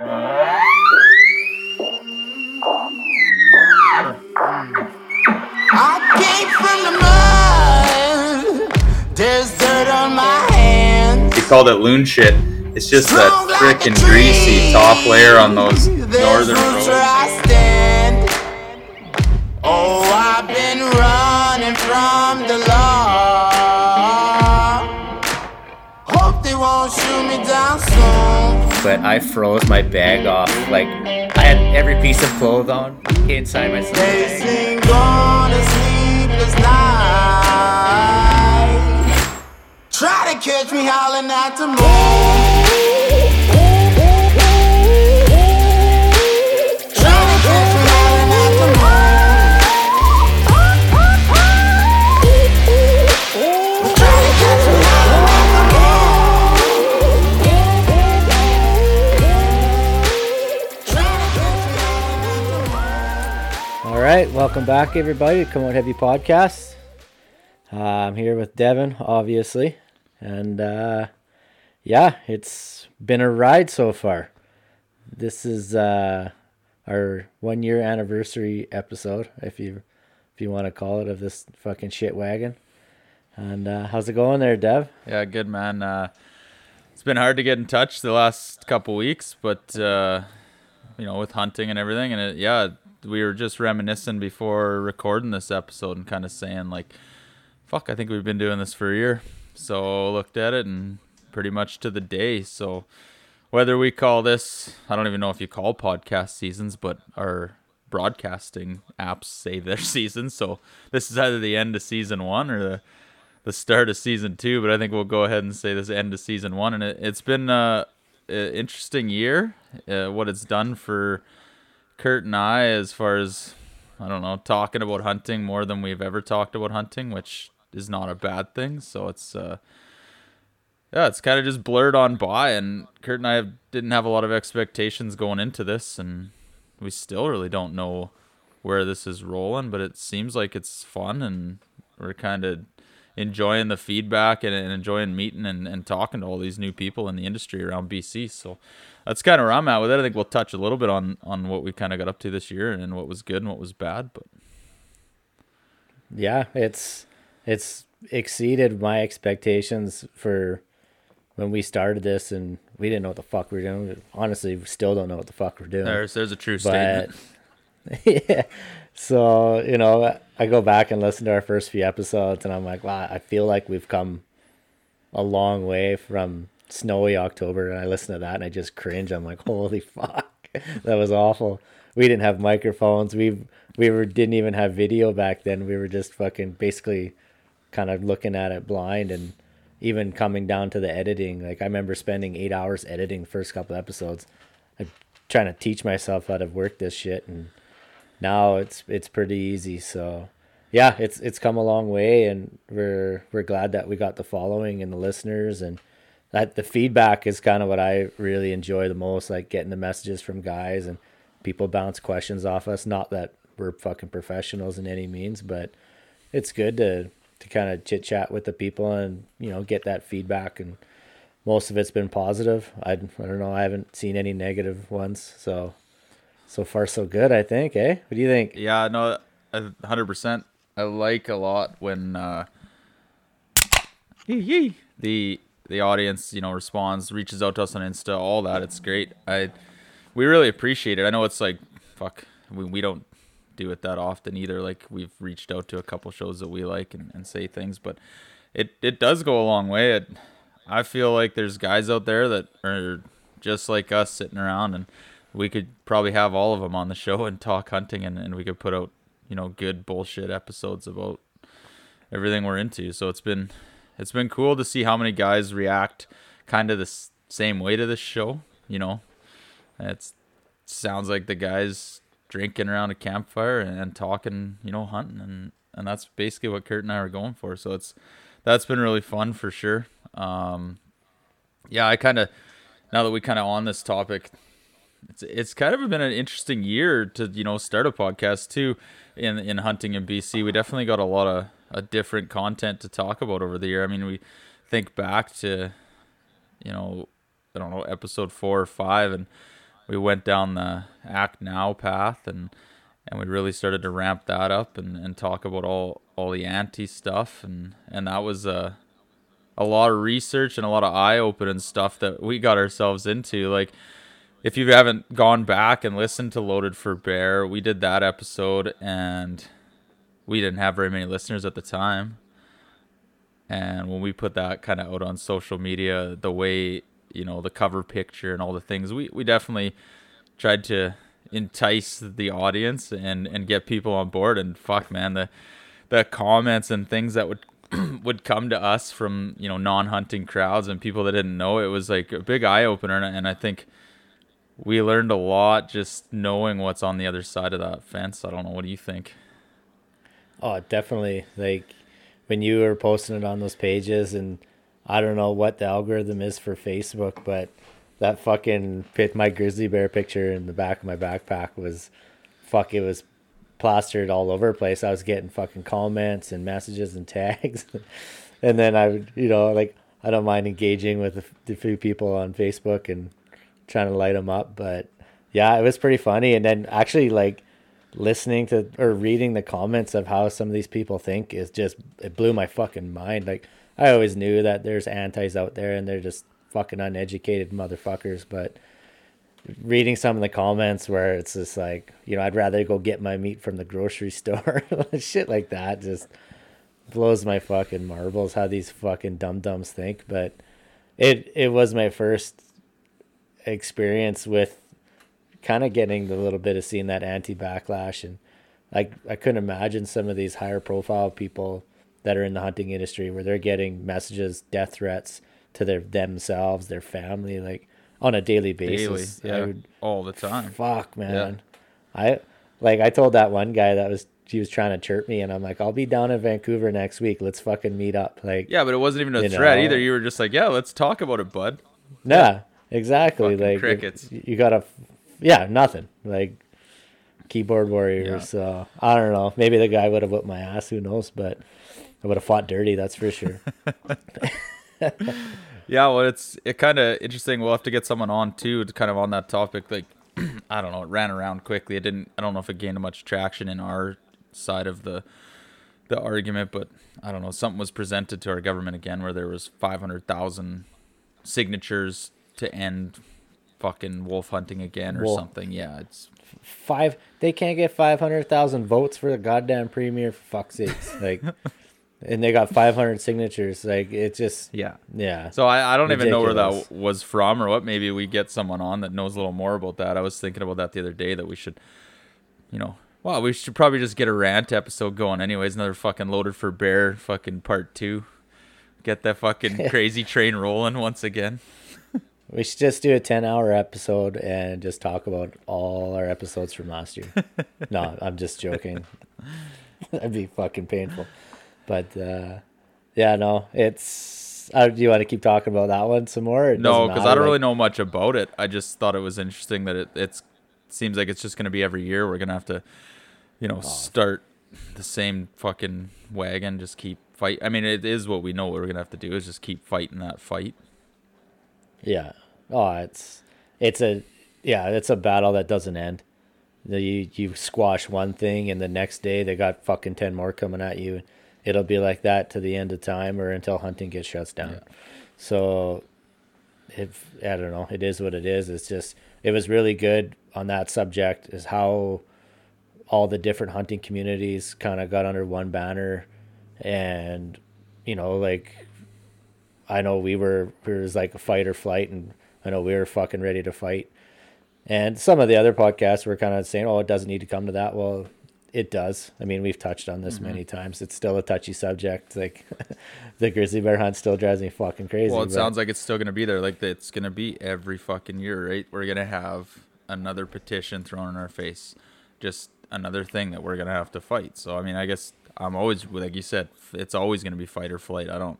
I came from the mud. There's dirt on my hands. He called it loon shit. It's just that Strong like a frickin' greasy top layer on those northern roads. But I froze my bag off. Like I had every piece of clothes on inside my sleeping. Try to catch me howling at the moon. Right, welcome back, everybody. to Come on, Heavy Podcast. Uh, I'm here with Devin, obviously, and uh, yeah, it's been a ride so far. This is uh, our one year anniversary episode, if you if you want to call it, of this fucking shit wagon. And uh, how's it going there, Dev? Yeah, good man. Uh, it's been hard to get in touch the last couple weeks, but uh, you know, with hunting and everything, and it, yeah, we were just reminiscing before recording this episode and kind of saying like, "Fuck, I think we've been doing this for a year." So looked at it and pretty much to the day. So whether we call this, I don't even know if you call podcast seasons, but our broadcasting apps say their seasons. So this is either the end of season one or the the start of season two, but I think we'll go ahead and say this end of season one. And it, it's been uh, an interesting year. Uh, what it's done for Kurt and I, as far as I don't know, talking about hunting more than we've ever talked about hunting, which is not a bad thing. So it's uh, yeah, it's kind of just blurred on by. And Kurt and I have, didn't have a lot of expectations going into this, and we still really don't know where this is rolling. But it seems like it's fun, and we're kind of enjoying the feedback and, and enjoying meeting and, and talking to all these new people in the industry around BC. So that's kind of where I'm at with it. I think we'll touch a little bit on on what we kind of got up to this year and what was good and what was bad. But Yeah, it's it's exceeded my expectations for when we started this, and we didn't know what the fuck we were doing. Honestly, we still don't know what the fuck we're doing. there's there's a true but statement. yeah, so you know, I go back and listen to our first few episodes, and I'm like, wow, I feel like we've come a long way from snowy October. And I listen to that, and I just cringe. I'm like, holy fuck, that was awful. We didn't have microphones. We we were didn't even have video back then. We were just fucking basically kind of looking at it blind and even coming down to the editing like i remember spending eight hours editing the first couple episodes trying to teach myself how to work this shit and now it's it's pretty easy so yeah it's it's come a long way and we're we're glad that we got the following and the listeners and that the feedback is kind of what i really enjoy the most like getting the messages from guys and people bounce questions off us. Not that we're fucking professionals in any means but it's good to to kind of chit chat with the people and you know get that feedback and most of it's been positive. I, I don't know i haven't seen any negative ones so so far so good i think eh what do you think Yeah, no, a hundred percent. I like a lot when uh, the the audience, you know, responds, reaches out to us on Insta, all that. It's great. I we really appreciate it. I know it's like fuck, we we don't do it that often either. Like we've reached out to a couple shows that we like and, and say things, but it it does go a long way. It I feel like there's guys out there that are just like us sitting around and we could probably have all of them on the show and talk hunting and, and we could put out, you know, good bullshit episodes about everything we're into. So it's been it's been cool to see how many guys react kind of the s- same way to this show, you know. It's sounds like the guys drinking around a campfire and, and talking, you know, hunting and and that's basically what Kurt and I are going for. So it's that's been really fun for sure. Um yeah, I kind of now that we kind of on this topic, it's it's kind of been an interesting year to you know start a podcast too in in hunting in BC. We definitely got a lot of a different content to talk about over the year. I mean, we think back to you know I don't know episode four or five, and we went down the act now path and and we really started to ramp that up and, and talk about all all the anti stuff and and that was a a lot of research and a lot of eye opening stuff that we got ourselves into like if you haven't gone back and listened to loaded for bear we did that episode and we didn't have very many listeners at the time. And when we put that kind of out on social media the way you know the cover picture and all the things we, we definitely tried to entice the audience and and get people on board. And fuck man the the comments and things that would would come to us from you know non-hunting crowds and people that didn't know it was like a big eye opener and, and I think we learned a lot just knowing what's on the other side of that fence. I don't know what do you think? Oh, definitely. Like when you were posting it on those pages, and I don't know what the algorithm is for Facebook, but that fucking fit my grizzly bear picture in the back of my backpack was fuck. It was plastered all over the place. I was getting fucking comments and messages and tags, and then I would, you know, like I don't mind engaging with a few people on Facebook and trying to light them up, but yeah, it was pretty funny. And then actually like listening to or reading the comments of how some of these people think is just it blew my fucking mind. Like I always knew that there's antis out there and they're just fucking uneducated motherfuckers, but reading some of the comments where it's just like, you know, I'd rather go get my meat from the grocery store. Shit like that just blows my fucking marbles how these fucking dum dums think. But it it was my first experience with kind of getting the little bit of seeing that anti backlash and like I couldn't imagine some of these higher profile people that are in the hunting industry where they're getting messages, death threats to their themselves, their family, like on a daily Daily, basis. I yeah, would- all the time. fuck man. I like I told that one guy that was he was trying to chirp me and I'm like, I'll be down in Vancouver next week. Let's fucking meet up. Like Yeah, but it wasn't even a threat know? either. You were just like, "Yeah, let's talk about it, bud." Yeah, exactly. Fucking like crickets. You gotta, yeah, nothing. Like keyboard warriors. Yeah. So I don't know. Maybe the guy would have whipped my ass. Who knows? But I would have fought dirty. That's for sure. Yeah, well, it's it kind of interesting. We'll have to get someone on too, to kind of on that topic. Like, I don't know, it ran around quickly. It didn't. I don't know if it gained much traction in our side of the the argument, but I don't know. Something was presented to our government again, where there was five hundred thousand signatures to end fucking wolf hunting again or Wolf. something. Yeah, it's Five. They can't get five hundred thousand votes for the goddamn premier. For fuck's sakes. Like, and they got five hundred signatures. Like it just. yeah. Yeah. So I, I don't even know where Ridiculous. that was from or what. Maybe we get someone on that knows a little more about that. I was thinking about that the other day that we should, you know, well, we should probably just get a rant episode going. Anyways, another fucking loaded for bear fucking part two. Get that fucking crazy train rolling once again. We should just do a 10 hour episode and just talk about all our episodes from last year. no, I'm just joking. That'd be fucking painful. But uh, yeah, no, it's. Uh, do you want to keep talking about that one some more? No, because I don't really know much about it. I just thought it was interesting that it it's seems like it's just gonna be every year. We're gonna have to, you Oh. know, start the same fucking wagon. Just keep fight. I mean, it is what we know. What we're gonna have to do is just keep fighting that fight. Yeah. Oh, it's it's a yeah, it's a battle that doesn't end. You you squash one thing, and the next day they got fucking ten more coming at you. It'll be like that to the end of time, or until hunting gets shut down. So, if I don't know, it is what it is. It's just it was really good on that subject. Is how all the different hunting communities kind of got under one banner, and you know like I know we were it was like a fight or flight, and I know we were fucking ready to fight. And some of the other podcasts were kind of saying, "Oh, it doesn't need to come to that." Well, it does. I mean, we've touched on this Mm-hmm. many times. It's still a touchy subject. Like the grizzly bear hunt still drives me fucking crazy. Well, it but- sounds like it's still gonna be there. Like it's gonna be every fucking year, right? We're gonna have another petition thrown in our face, just another thing that we're gonna have to fight. So I mean, I guess I'm always like you said, it's always gonna be fight or flight. I don't.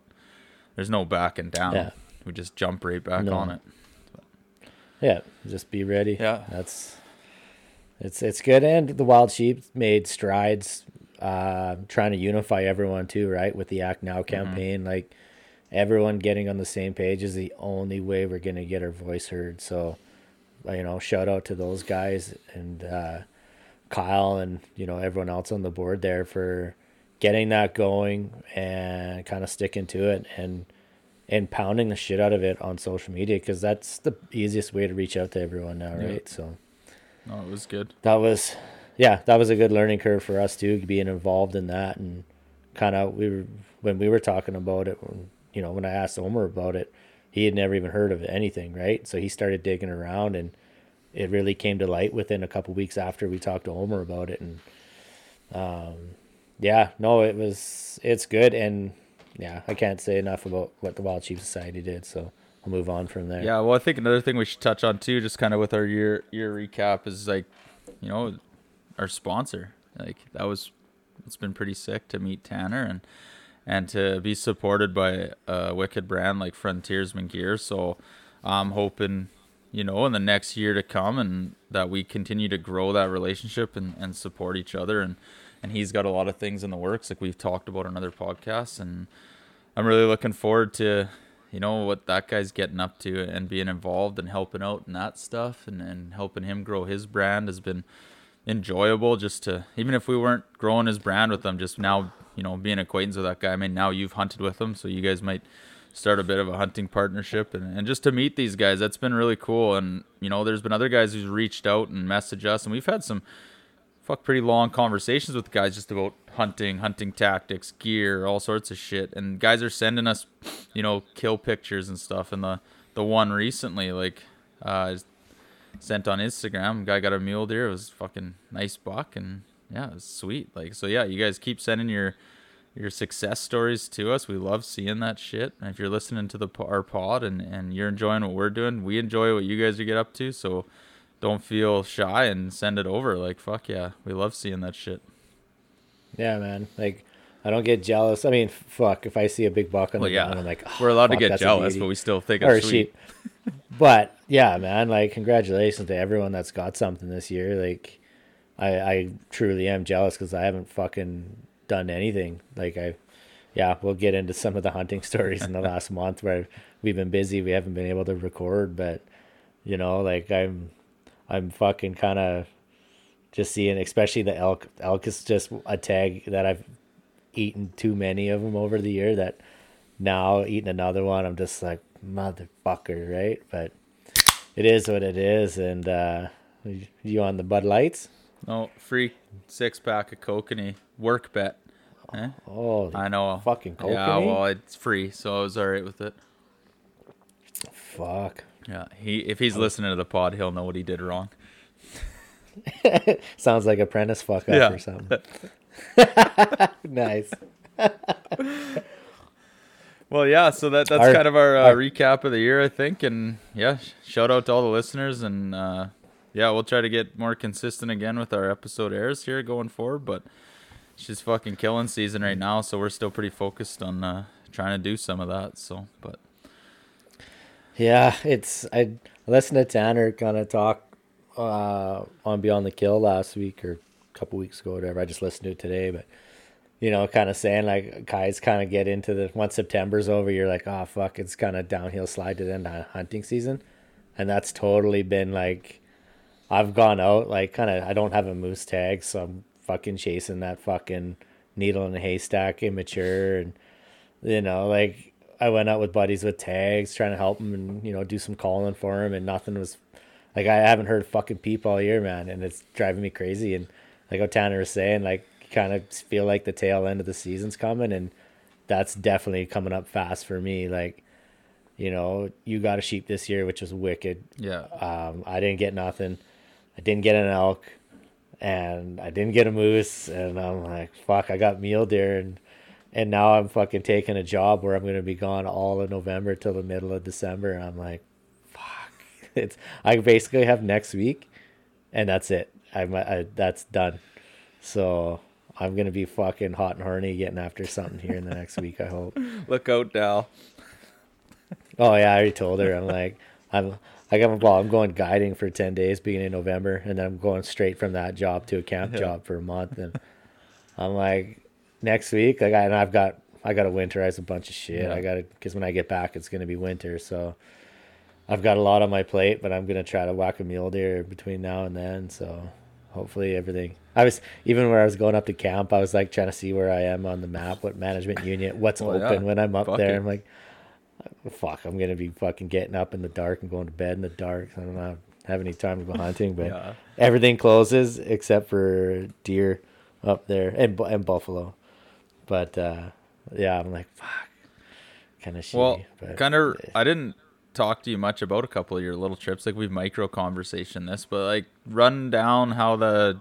There's no backing down. Yeah. We just jump right back No. on it. Yeah, just be ready. Yeah. that's it's it's good. And the wild sheep made strides, uh, trying to unify everyone too, right? With the Act Now campaign, like everyone getting on the same page is the only way we're gonna get our voice heard. So uh, you know, shout out to those guys and uh, Kyle and you know everyone else on the board there for getting that going and kind of sticking to it and and pounding the shit out of it on social media because that's the easiest way to reach out to everyone now, right? So No, it was good. that was yeah that was a good learning curve for us too being involved in that and kind of we were when we were talking about it when, you know when i asked omer about it he had never even heard of anything right so he started digging around and it really came to light within a couple weeks after we talked to omer about it and um yeah no it was it's good and yeah i can't say enough about what the wild sheep society did so i'll move on from there Yeah, well, I think another thing we should touch on too, just kind of with our year year recap, is like, you know, our sponsor. Like that was, it's been pretty sick to meet Tanner and and to be supported by a wicked brand like Frontiersman Gear. So I'm hoping, you know, in the next year to come, and that we continue to grow that relationship and and support each other. And and he's got a lot of things in the works, like we've talked about on other podcasts, and I'm really looking forward to you know what that guy's getting up to and being involved and helping out in that stuff and, and helping him grow his brand has been enjoyable just to even if we weren't growing his brand with him just now you know being acquaintance with that guy. I mean now you've hunted with him so you guys might start a bit of a hunting partnership and, and just to meet these guys. That's been really cool and you know there's been other guys who's reached out and messaged us and we've had some fuck pretty long conversations with guys just about hunting, hunting tactics, gear, all sorts of shit. And guys are sending us, you know, kill pictures and stuff. And the the one recently, like, uh, sent on Instagram, guy got a mule deer. It was fucking nice buck, and yeah, it was sweet. Like, so yeah, you guys keep sending your your success stories to us. We love seeing that shit. And if you're listening to the our pod and and you're enjoying what we're doing, we enjoy what you guys are get up to. So don't feel shy and send it over. Like fuck yeah, we love seeing that shit. Yeah, man. Like, I don't get jealous. I mean, fuck, if I see a big buck on Well, the yeah, ground, I'm like, "Oh, we're allowed to get jealous, but we still think or it's sweet. sheep. but yeah, man, like, congratulations to everyone that's got something this year. Like, I, I truly am jealous because I haven't fucking done anything. Like, I, yeah, we'll get into some of the hunting stories in the last month where we've been busy. We haven't been able to record, but you know, like, I'm, I'm fucking kind of just seeing, especially the elk. Elk is just a tag that I've eaten too many of them over the year that now eating another one, I'm just like motherfucker, right? But it is what it is, and uh, you on the Bud Lights? No free six pack of kokanee work bet. Eh? Oh, I know. fucking Yeah, kokanee? well, it's free, so I was alright with it. fuck! Yeah, he if he's listening to the pod, he'll know what he did wrong. Sounds like apprentice fuck up Yeah. or something. nice. Well, yeah, so that that's Our- kind of our, uh, our- recap of the year, I think, and yeah, shout out to all the listeners, and uh, yeah, we'll try to get more consistent again with our episode airs here going forward, but she's fucking killing season right now, so we're still pretty focused on uh, trying to do some of that. So, but Yeah, it's I listened to Tanner kind of talk uh, on Beyond the Kill last week or a couple weeks ago, whatever. I just listened to it today, but you know, kind of saying like guys kind of get into the once September's over, you're like, oh fuck, it's kind of downhill slide to the end of hunting season, and that's totally been like, I've gone out like kind of I don't have a moose tag, so I'm fucking chasing that fucking needle in a haystack, immature, and you know, like I went out with buddies with tags, trying to help them and you know do some calling for them, and nothing was like I haven't heard fucking peep all year, man, and it's driving me crazy. And like what Tanner was saying, like kind of feel like the tail end of the season's coming, and that's definitely coming up fast for me. Like, you know, you got a sheep this year, which was wicked. yeah, Um, I didn't get nothing. I didn't get an elk, and I didn't get a moose. And I'm like, fuck, I got mule deer, and and now I'm fucking taking a job where I'm gonna be gone all of November till the middle of December. And I'm like, fuck, it's I basically have next week, and that's it. I'm I, that's done. So I'm gonna be fucking hot and horny getting after something here in the next week. I hope. look out, Dal. Oh yeah, I already told her. I'm like, I'm like I'm well, I'm going guiding for ten days beginning November, and then I'm going straight from that job to a camp Yeah. job for a month, and I'm like, next week, like, I, and I've got I got to winterize a bunch of shit. Yeah. I got to because when I get back, it's gonna be winter, so I've got a lot on my plate, but I'm gonna try to whack a mule deer between now and then. So hopefully everything. I was even where I was going up to camp. I was like trying to see where I am on the map, what management unit, what's Well, open yeah. when I'm up Fuck there. it. I'm like, fuck, I'm gonna be fucking getting up in the dark and going to bed in the dark. I don't have, have any time to go hunting, but Yeah. everything closes except for deer up there and and buffalo. But uh, yeah, I'm like, fuck, kind of shitty. Well, kind of. I didn't talk to you much about a couple of your little trips. Like we've micro conversation this, but like run down how the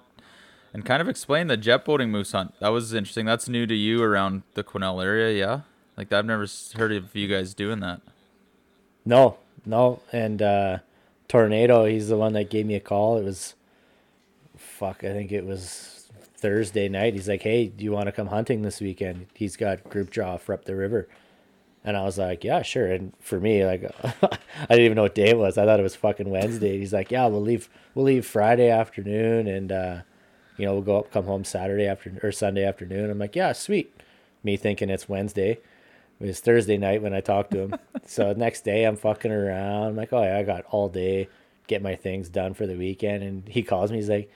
and kind of explain the jet boating moose hunt. That was interesting. That's new to you around the Quesnel area, yeah. Like I've never heard of you guys doing that. No, no, and uh, Tornado, he's the one that gave me a call. It was, fuck, I think it was Thursday night. He's like, "Hey, do you want to come hunting this weekend?" He's got group draw for up the river, and I was like, "Yeah, sure." And for me, like, I didn't even know what day it was. I thought it was fucking Wednesday. He's like, "Yeah, we'll leave. We'll leave Friday afternoon, and uh, you know, we'll go up, come home Saturday afternoon or Sunday afternoon." I'm like, "Yeah, sweet." Me thinking it's Wednesday. It was Thursday night when I talked to him. so next day I'm fucking around. I'm like, oh yeah, I got all day, get my things done for the weekend. And he calls me. He's like,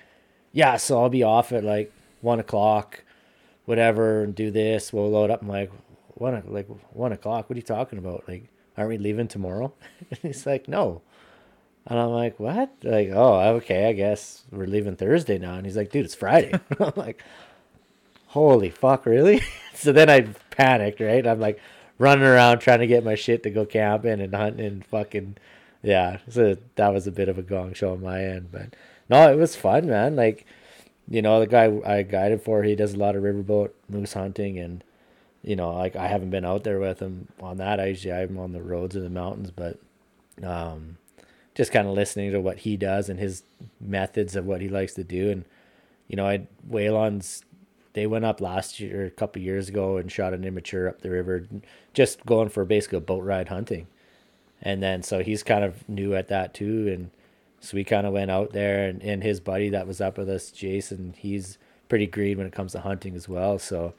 yeah, so I'll be off at like one o'clock, whatever, and do this. We'll load up. I'm like, one like one o'clock. What are you talking about? Like, aren't we leaving tomorrow? and he's like, no. And I'm like, what? Like, oh, okay, I guess we're leaving Thursday now. And he's like, dude, it's Friday. I'm like, holy fuck, really? so then I panicked, right? I'm like running around trying to get my shit to go camping and hunting and fucking, yeah. So that was a bit of a gong show on my end, but no, it was fun, man. Like, you know, the guy I guided for, he does a lot of riverboat moose hunting and, you know, like I haven't been out there with him on that. I usually I'm on the roads in the mountains, but, um, just kind of listening to what he does and his methods of what he likes to do. And, you know, I Waylon's they went up last year, a couple years ago, and shot an immature up the river, just going for basically a boat ride hunting. And then so he's kind of new at that too, and so we kind of went out there, and, and his buddy that was up with us, Jason, he's pretty green when it comes to hunting as well. So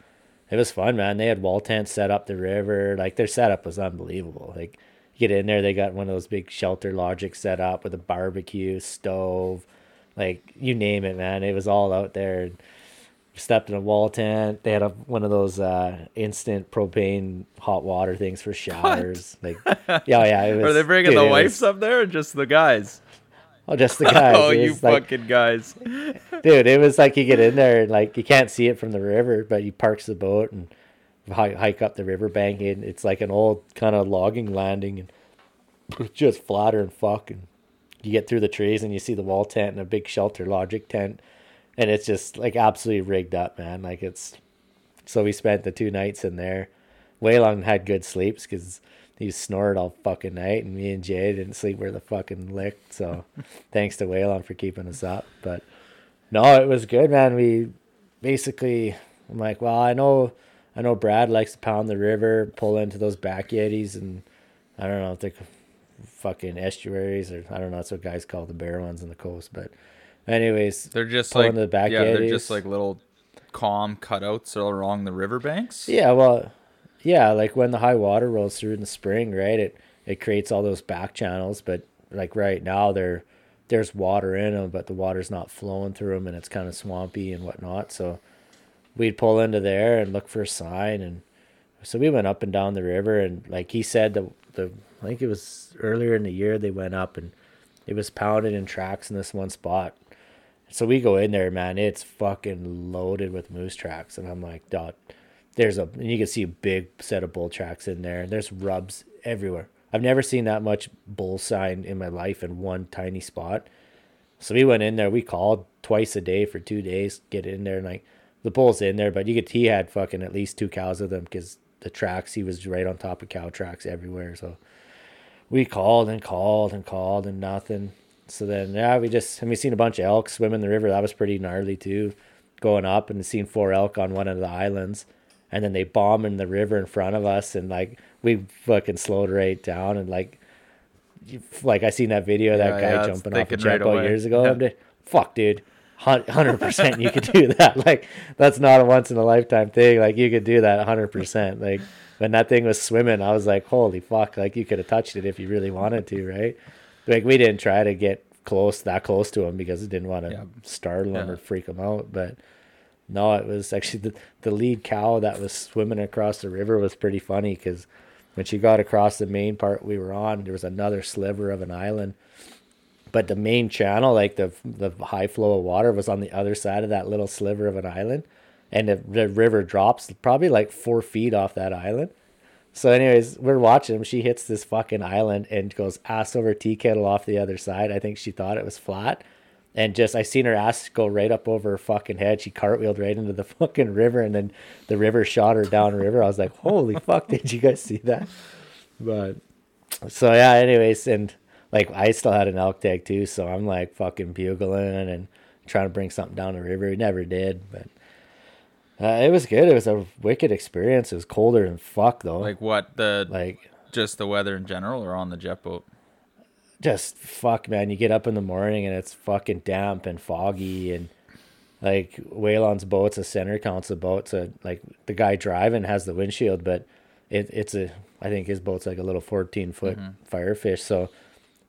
it was fun, man. They had wall tents set up the river, like their setup was unbelievable. Like you get in there, they got one of those big shelter logic set up with a barbecue stove, like you name it, man. It was all out there. Stepped in a wall tent. They had a, one of those uh, instant propane hot water things for showers. Like, yeah, yeah. It was, Are they bringing dude, the wives was- up there or just the guys? Oh, just the guys. oh, you like, fucking guys. dude, it was like you get in there and like you can't see it from the river, but you parks the boat and hike up the river bank. And it's like an old kind of logging landing, and it's just flatter and fucking you get through the trees and you see the wall tent and a big shelter logic tent, and it's just like absolutely rigged up, man. Like it's. So we spent the two nights in there. Waylon had good sleeps because he snored all fucking night, and me and Jay didn't sleep where the fucking licked. So thanks to Waylon for keeping us up. But no, it was good, man. We basically, I'm like, well, I know, I know Brad likes to pound the river, pull into those back eddies, and I don't know if they're fucking estuaries or I don't know. That's what guys call the bare ones on the coast. But, anyways, They're just like the back yeah, they're just like little calm cutouts along the riverbanks. Yeah, well, yeah, like when the high water rolls through in the spring, right? It it creates all those back channels, but like right now there there's water in them, but the water's not flowing through them, and it's kind of swampy and whatnot. So we'd pull into there and look for a sign, and so we went up and down the river, and like he said, the the I think it was earlier in the year they went up and it was pounded in tracks in this one spot. So we go in there, man. It's fucking loaded with moose tracks, and I'm like, dog. There's a, and you can see a big set of bull tracks in there. There's rubs everywhere. I've never seen that much bull sign in my life in one tiny spot. So we went in there. We called twice a day for two days. Get in there, and like the bull's in there, but you could he had fucking at least two cows of them because the tracks he was right on top of cow tracks everywhere. So we called and called and called and nothing. So then, yeah, we just and we seen a bunch of elk swim in the river. That was pretty gnarly too, going up and seen four elk on one of the islands, and then they bomb in the river in front of us, and like we fucking slowed right down and like, like I seen that video of that Yeah, guy yeah, jumping off a thinking right jet boat away. years ago. Yeah. Fuck, dude. Hundred percent, you could do that. Like that's not a once in a lifetime thing. Like you could do that hundred percent. Like when that thing was swimming, I was like, holy fuck! Like you could have touched it if you really wanted to, right? Like we didn't try to get close that close to him because we didn't want to startle him or freak him out. But no, it was actually the the lead cow that was swimming across the river was pretty funny because when she got across the main part we were on, there was another sliver of an island but the main channel, like the the high flow of water, was on the other side of that little sliver of an island, and the, the river drops probably like four feet off that island. So, anyways, we're watching him. She hits this fucking island and goes ass over tea kettle off the other side. I think she thought it was flat, and just I seen her ass go right up over her fucking head. She cartwheeled right into the fucking river, and then the river shot her down river. I was like, holy fuck! Did you guys see that? But so yeah, anyways, and like I still had an elk tag too, so I'm like fucking bugling and trying to bring something down the river. We never did, but uh, it was good. It was a wicked experience. It was colder than fuck though. Like what the like just the weather in general, or on the jet boat? Just fuck man. You get up in the morning and it's fucking damp and foggy and like Waylon's boat's a center console boat so like the guy driving has the windshield but it, it's a I think his boat's like a little 14 foot mm-hmm. firefish so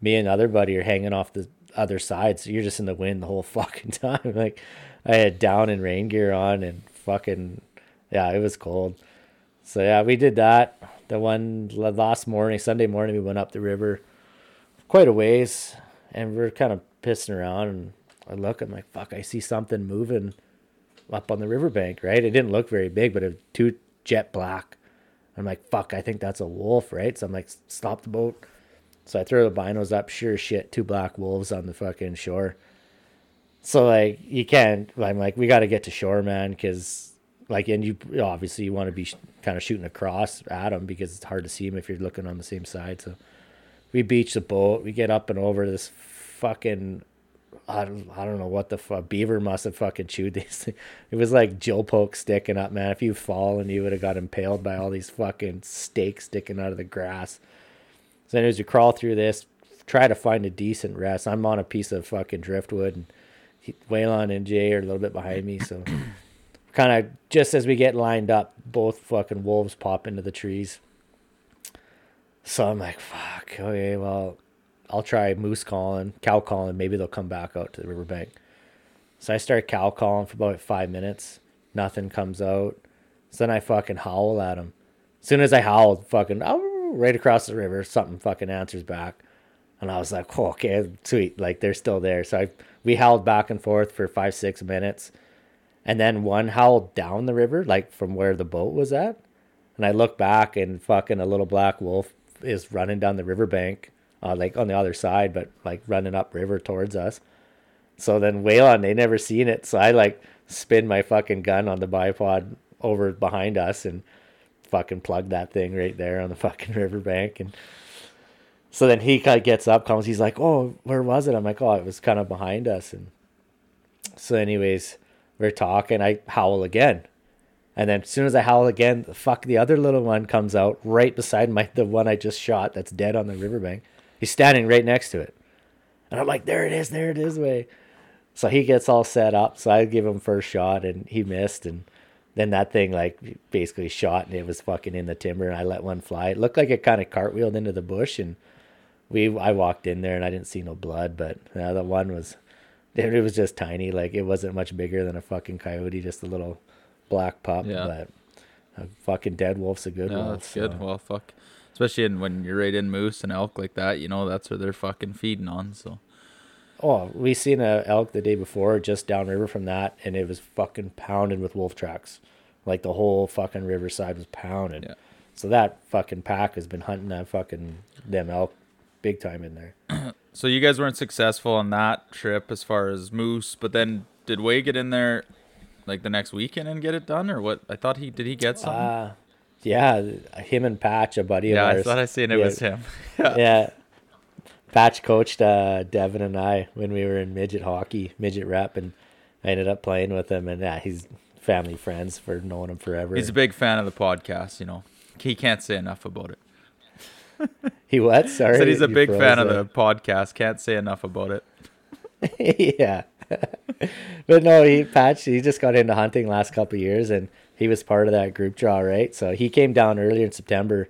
me and other buddy are hanging off the other side so you're just in the wind the whole fucking time. Like I had down and rain gear on and fucking yeah it was cold. So yeah we did that. The one last morning Sunday morning we went up the river quite a ways and we're kind of pissing around and I look, I'm like, fuck, I see something moving up on the riverbank, right? It didn't look very big, but it was too jet black. I'm like, fuck, I think that's a wolf, right? So I'm like, stop the boat. So I throw the binos up, sure shit, two black wolves on the fucking shore. So like, you can't, I'm like, we got to get to shore, man, because like, and you obviously you want to be sh- kind of shooting across at them because it's hard to see them if you're looking on the same side. So we beach the boat. We get up and over this fucking. I don't, I don't know what the fuck. Beaver must have fucking chewed these. things. It was like Jill poke sticking up, man. If you fall and you would have got impaled by all these fucking stakes sticking out of the grass. So, anyways, we crawl through this, try to find a decent rest. I'm on a piece of fucking driftwood, and he, Waylon and Jay are a little bit behind me. So, kind of just as we get lined up, both fucking wolves pop into the trees. So I'm like, fuck, okay, well, I'll try moose calling, cow calling. Maybe they'll come back out to the riverbank. So I start cow calling for about five minutes. Nothing comes out. So then I fucking howl at them. As soon as I howled, fucking, oh, right across the river, something fucking answers back. And I was like, oh, okay, sweet. Like they're still there. So I, we howled back and forth for five, six minutes. And then one howled down the river, like from where the boat was at. And I look back and fucking a little black wolf is running down the riverbank, uh, like on the other side, but like running up river towards us. So then Waylon, they never seen it. So I like spin my fucking gun on the bipod over behind us and fucking plug that thing right there on the fucking riverbank. And so then he kind of gets up, comes, he's like, "Oh, where was it?" I'm like, "Oh, it was kind of behind us." And so, anyways, we're talking. I howl again. And then as soon as I howl again, the fuck the other little one comes out right beside my the one I just shot that's dead on the riverbank. He's standing right next to it. And I'm like, there it is, there it is, way. So he gets all set up. So I give him first shot and he missed and then that thing like basically shot and it was fucking in the timber and I let one fly. It looked like it kind of cartwheeled into the bush and we I walked in there and I didn't see no blood, but uh, the one was it was just tiny, like it wasn't much bigger than a fucking coyote, just a little black pup. Yeah. But a fucking dead wolf's a good No, wolf. that's good. Well, fuck. Especially in, when you're right in moose and elk like that, you know that's where they're fucking feeding on. So Oh, we seen a elk the day before just downriver from that, and it was fucking pounded with wolf tracks. Like the whole fucking riverside was pounded. Yeah. So that fucking pack has been hunting that fucking them elk big time in there. So you guys weren't successful on that trip as far as moose, but then did Way get in there like the next weekend and get it done, or what? I thought he did. He get something? Uh, yeah, him and Patch, a buddy of mine. yeah, of I ours. thought I seen it yeah, was him. yeah. Patch coached uh, Devin and I when we were in midget hockey, midget rep, and I ended up playing with him. And yeah, he's family friends for knowing him forever. He's a big fan of the podcast. You know, he can't say enough about it. he what? Sorry, Said he's a big fan of the podcast. Can't say enough about it. yeah. but no, he patched. He just got into hunting last couple of years, and he was part of that group draw, right? So he came down earlier in September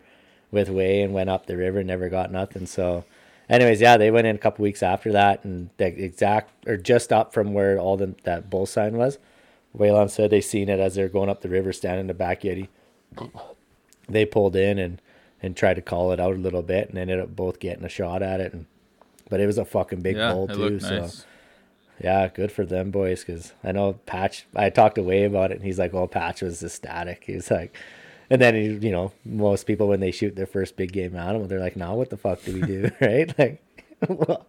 with Way and went up the river, never got nothing. So, anyways, yeah, they went in a couple weeks after that, and the exact or just up from where all the that bull sign was. Waylon said they seen it as they're going up the river, standing in the back eddy. They pulled in and and tried to call it out a little bit, and ended up both getting a shot at it. And but it was a fucking big yeah, bull too. So. nice. Yeah, good for them boys. Because I know Patch. I talked to Way about it, and he's like, "Well, Patch was ecstatic." He's like, and then he, you know, most people when they shoot their first big game animal, they're like, "Now what the fuck do we do?" right? Like, well,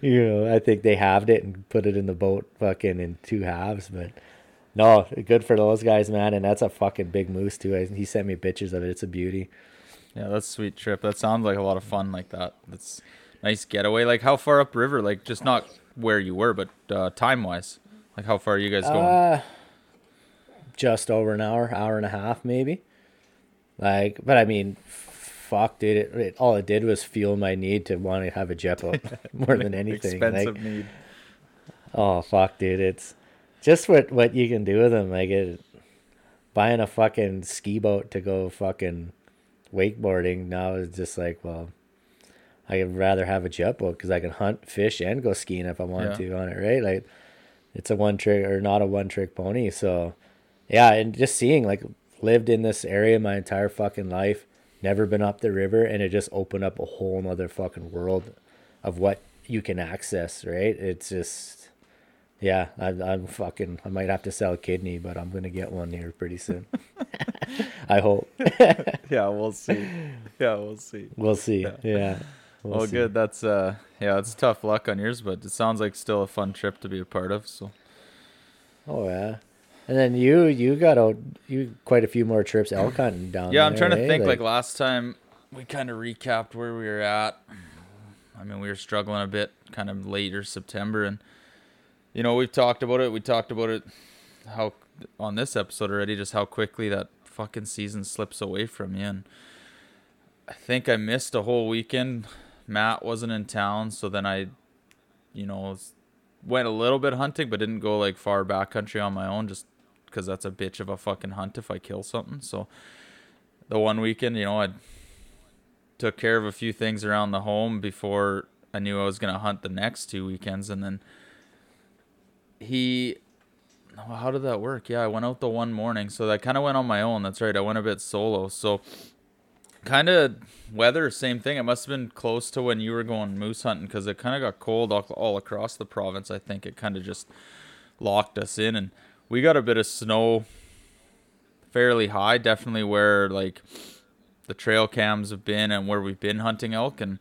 you know, I think they halved it and put it in the boat, fucking in two halves. But no, good for those guys, man. And that's a fucking big moose too. He sent me pictures of it. It's a beauty. Yeah, that's sweet trip. That sounds like a lot of fun like that. That's nice getaway. Like how far upriver? Like just not where you were, but uh, time wise. Like how far are you guys going? Uh, just over an hour, hour and a half, maybe. Like, but I mean, fuck, dude. It, it all it did was fuel my need to want to have a jet boat more than anything. Expensive Like, need. oh fuck, dude. It's just what what you can do with them. Like it, buying a fucking ski boat to go fucking wakeboarding now is just like, well, I'd rather have a jet boat because I can hunt, fish, and go skiing if I want Yeah. to on it, right? Like, it's a one trick or not a one trick pony. So, yeah, and just seeing like lived in this area my entire fucking life, never been up the river, and it just opened up a whole nother fucking world of what you can access, right? It's just, yeah, I, I'm fucking, I might have to sell a kidney, but I'm gonna get one here pretty soon. I hope. Yeah, we'll see. Yeah, we'll see. We'll see. Yeah. We'll Well, see. good. That's uh, yeah, it's tough luck on yours, but it sounds like still a fun trip to be a part of. So Oh yeah. And then you you got out you quite a few more trips elk hunting down yeah, I'm there, trying to eh? think. Like, last time, we kind of recapped where we were at. I mean, we were struggling a bit, kind of later September, and you know, we've talked about it. We talked about it how on this episode already, just how quickly that fucking season slips away from you. And I think I missed a whole weekend. Matt wasn't in town, so then I, you know, went a little bit hunting, but didn't go like far backcountry on my own, just because that's a bitch of a fucking hunt if I kill something. So the one weekend, you know, I took care of a few things around the home before I knew I was gonna hunt the next two weekends, and then he. How did that work? Yeah, I went out the one morning, so I kind of went on my own. That's right, I went a bit solo. So, kind of weather, same thing. It must have been close to when you were going moose hunting because it kind of got cold all, all across the province. I think it kind of just locked us in, and we got a bit of snow fairly high, definitely where like the trail cams have been and where we've been hunting elk. And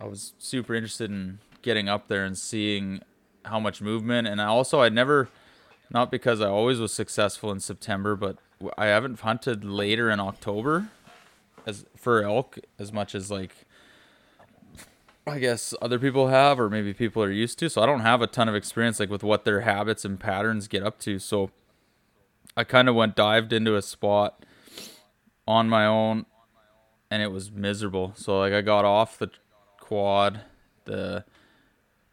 I was super interested in getting up there and seeing how much movement. And I also, I never, not because I always was successful in September, but I haven't hunted later in October as for elk as much as like I guess other people have or maybe people are used to. So I don't have a ton of experience like with what their habits and patterns get up to. So I kind of went dived into a spot on my own and it was miserable. So like I got off the quad, the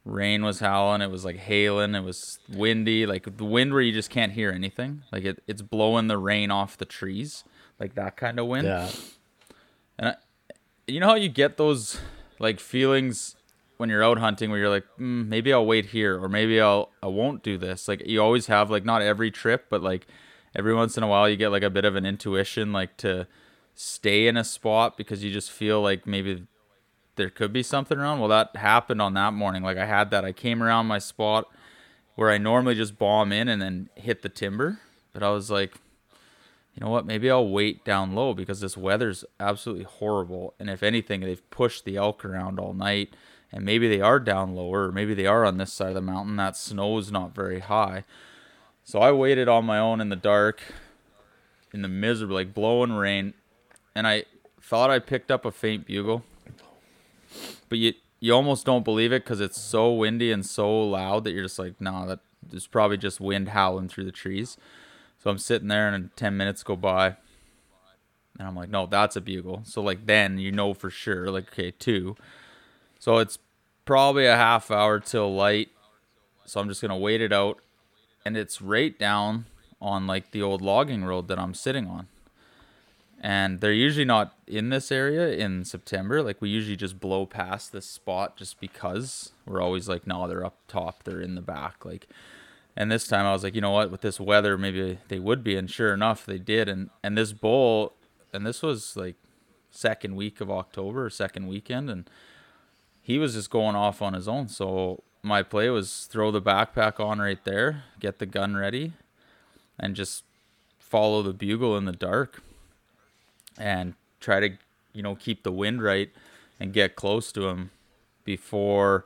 rain was howling, it was like hailing, it was windy, like the wind where you just can't hear anything. Like it, it's blowing the rain off the trees, like that kind of wind. Yeah. And I, you know how you get those like feelings when you're out hunting where you're like, mm, maybe I'll wait here or maybe I'll I won't do this. Like you always have like not every trip, but like every once in a while you get like a bit of an intuition like to stay in a spot because you just feel like maybe there could be something around. Well, that happened on that morning. Like I had that. I came around my spot where I normally just bomb in and then hit the timber, but I was like, you know what? Maybe I'll wait down low because this weather's absolutely horrible. And if anything, they've pushed the elk around all night. And maybe they are down lower, or maybe they are on this side of the mountain. That snow's not very high. So I waited on my own in the dark, in the miserable, like blowing rain. And I thought I picked up a faint bugle. But you you almost don't believe it because it's so windy and so loud that you're just like, nah, that there's probably just wind howling through the trees. So I'm sitting there and 10 minutes go by. And I'm like, no, that's a bugle. So like then you know for sure, like, okay, two. So it's probably a half hour till light. So I'm just gonna wait it out. and it's right down on like the old logging road that I'm sitting on. And they're usually not in this area in September. Like we usually just blow past this spot just because we're always like, no, they're up top, they're in the back. Like, and this time I was like, you know what, with this weather, maybe they would be. And sure enough, they did. And and this bull, and this was like second week of October, second weekend, and he was just going off on his own. So my play was throw the backpack on right there, get the gun ready, and just follow the bugle in the dark and try to, you know, keep the wind right and get close to him before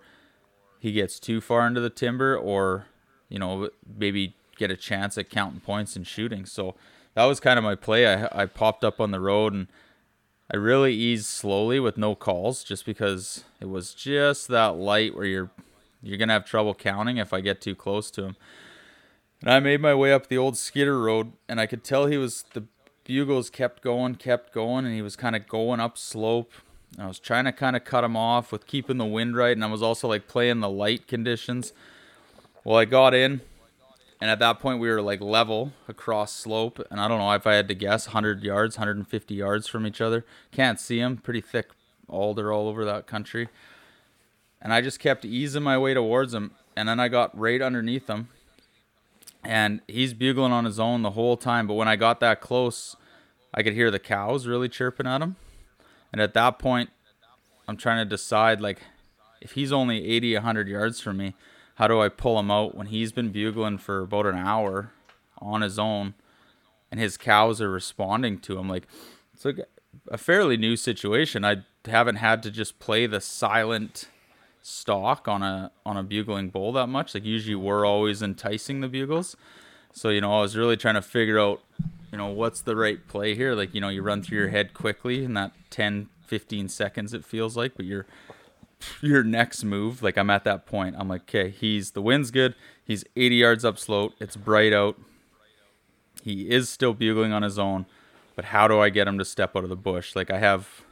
he gets too far into the timber or, you know, maybe get a chance at counting points and shooting. So that was kind of my play. I, I popped up on the road and I really eased slowly with no calls just because it was just that light where you're you're gonna have trouble counting if I get too close to him. And I made my way up the old skidder road and I could tell he was the bugles kept going, kept going, and he was kind of going up slope. I was trying to kind of cut him off with keeping the wind right, and I was also like playing the light conditions. Well, I got in, and at that point we were like level across slope, and I don't know if I had to guess 100 yards, 150 yards from each other. Can't see him, pretty thick alder all over that country. And I just kept easing my way towards him, and then I got right underneath him, and he's bugling on his own the whole time. But when I got that close, I could hear the cows really chirping at him. And at that point, I'm trying to decide like if he's only 80, 100 yards from me, how do I pull him out when he's been bugling for about an hour on his own and his cows are responding to him? Like it's like a fairly new situation. I haven't had to just play the silent stock on a on a bugling bull that much. Like usually we're always enticing the bugles. So, you know, I was really trying to figure out, you know, what's the right play here. Like, you know, you run through your head quickly in that 10, 15 seconds it feels like, but your your next move, like I'm at that point. I'm like, okay, he's the wind's good. He's 80 yards up slope. It's bright out. He is still bugling on his own, but how do I get him to step out of the bush? Like I have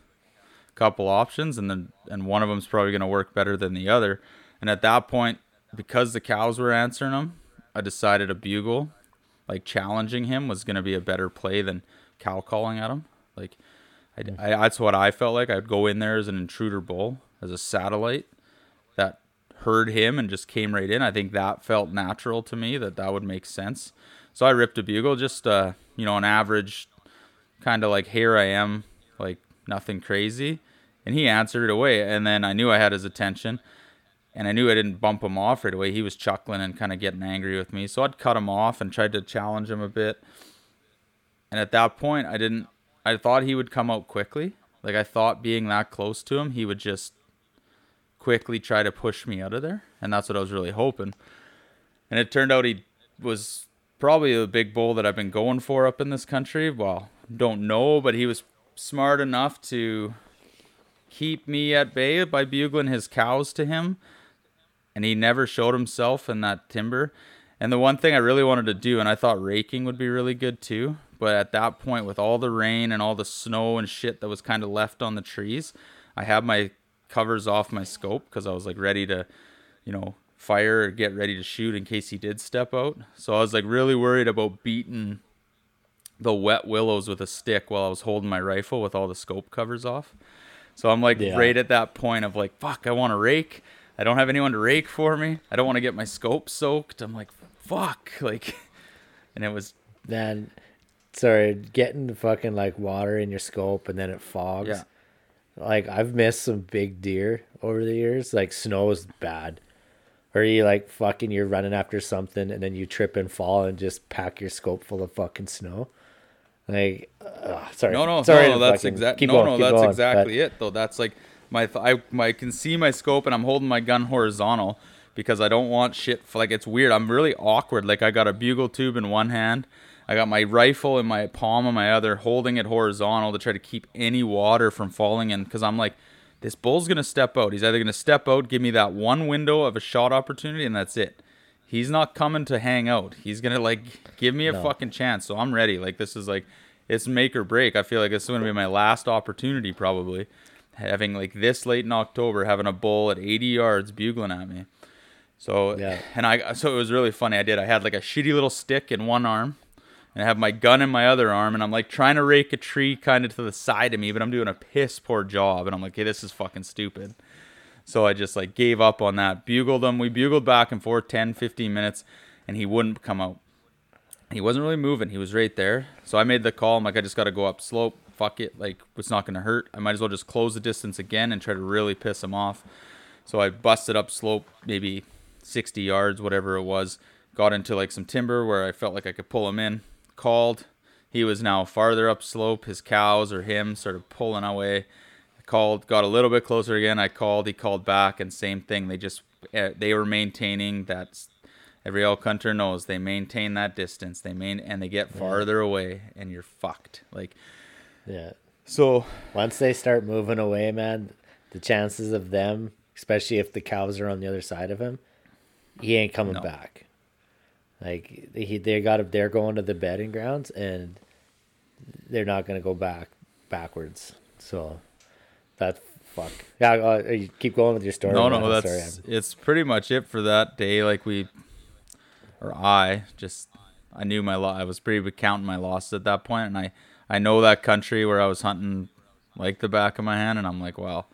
a couple options and then and one of them's probably going to work better than the other and at that point because the cows were answering him i decided a bugle like challenging him was going to be a better play than cow calling at him like I, I, that's what i felt like i'd go in there as an intruder bull as a satellite that heard him and just came right in i think that felt natural to me that that would make sense so i ripped a bugle just uh you know an average kind of like here i am like nothing crazy and he answered it away. And then I knew I had his attention, and I knew I didn't bump him off right away. He was chuckling and kind of getting angry with me, so I'd cut him off and tried to challenge him a bit. And at that point, I didn't. I thought he would come out quickly. Like I thought, being that close to him, he would just quickly try to push me out of there, and that's what I was really hoping. And it turned out he was probably the big bull that I've been going for up in this country. Well, don't know, but he was smart enough to keep me at bay by bugling his cows to him. And he never showed himself in that timber. And the one thing I really wanted to do, and I thought raking would be really good too, but at that point, with all the rain and all the snow and shit that was kind of left on the trees, I had my covers off my scope because I was like ready to, you know, fire or get ready to shoot in case he did step out. So I was like really worried about beating the wet willows with a stick while I was holding my rifle with all the scope covers off. So I'm like Yeah. right at that point of like, fuck, I want to rake. I don't have anyone to rake for me. I don't want to get my scope soaked. I'm like, fuck, like, and it was Then, sorry, getting the fucking like water in your scope and then it fogs. yeah, Like I've missed some big deer over the years. Like snow is bad. Or you like fucking you're running after something and then you trip and fall and just pack your scope full of fucking snow. Like, ugh, sorry. no, no, sorry no, to no that's fucking exactly no, going, no, that's going, exactly it though. That's like my th- I, my I can see my scope and I'm holding my gun horizontal because I don't want shit. f like it's weird. I'm really awkward. Like I got a bugle tube in one hand. I got my rifle in my palm on my other, holding it horizontal to try to keep any water from falling in. Because I'm like, this bull's gonna step out. He's either gonna step out, give me that one window of a shot opportunity, and that's it. He's not coming to hang out. He's gonna like give me a No. fucking chance. So I'm ready. Like this is like it's make or break. I feel like this is gonna be my last opportunity probably. Having like this late in October, having a bull at 80 yards bugling at me. So Yeah. and I so it was really funny. I did. I had like a shitty little stick in one arm, and I have my gun in my other arm, and I'm like trying to rake a tree kind of to the side of me, but I'm doing a piss poor job, and I'm like, hey, this is fucking stupid. So I just like gave up on that. Bugled him. We bugled back and forth 10, 15 minutes, and he wouldn't come out. He wasn't really moving. He was right there. So I made the call. I'm like, I just got to go up slope. Fuck it. Like, it's not going to hurt. I might as well just close the distance again and try to really piss him off. So I busted up slope, maybe 60 yards, whatever it was. Got into like some timber where I felt like I could pull him in. Called. He was now farther up slope. His cows or him started pulling away. I called, got a little bit closer again. I called. He called back, and same thing. They just eh, they were maintaining that. Every elk hunter knows they maintain that distance. They main and they get farther away, and you're fucked. Like Yeah. so. Once they start moving away, man, the chances of them, especially if the cows are on the other side of him, he ain't coming No. back. Like he, they got they're going to the bedding grounds, and they're not gonna go back backwards. So that fuck. Yeah, uh, you keep going with your story. No, no, Sorry, that's I'm- it's pretty much it for that day. Like we, or I just, I knew my lot. I was pretty counting my losses at that point, and I, I know that country where I was hunting like the back of my hand, and I'm like, well,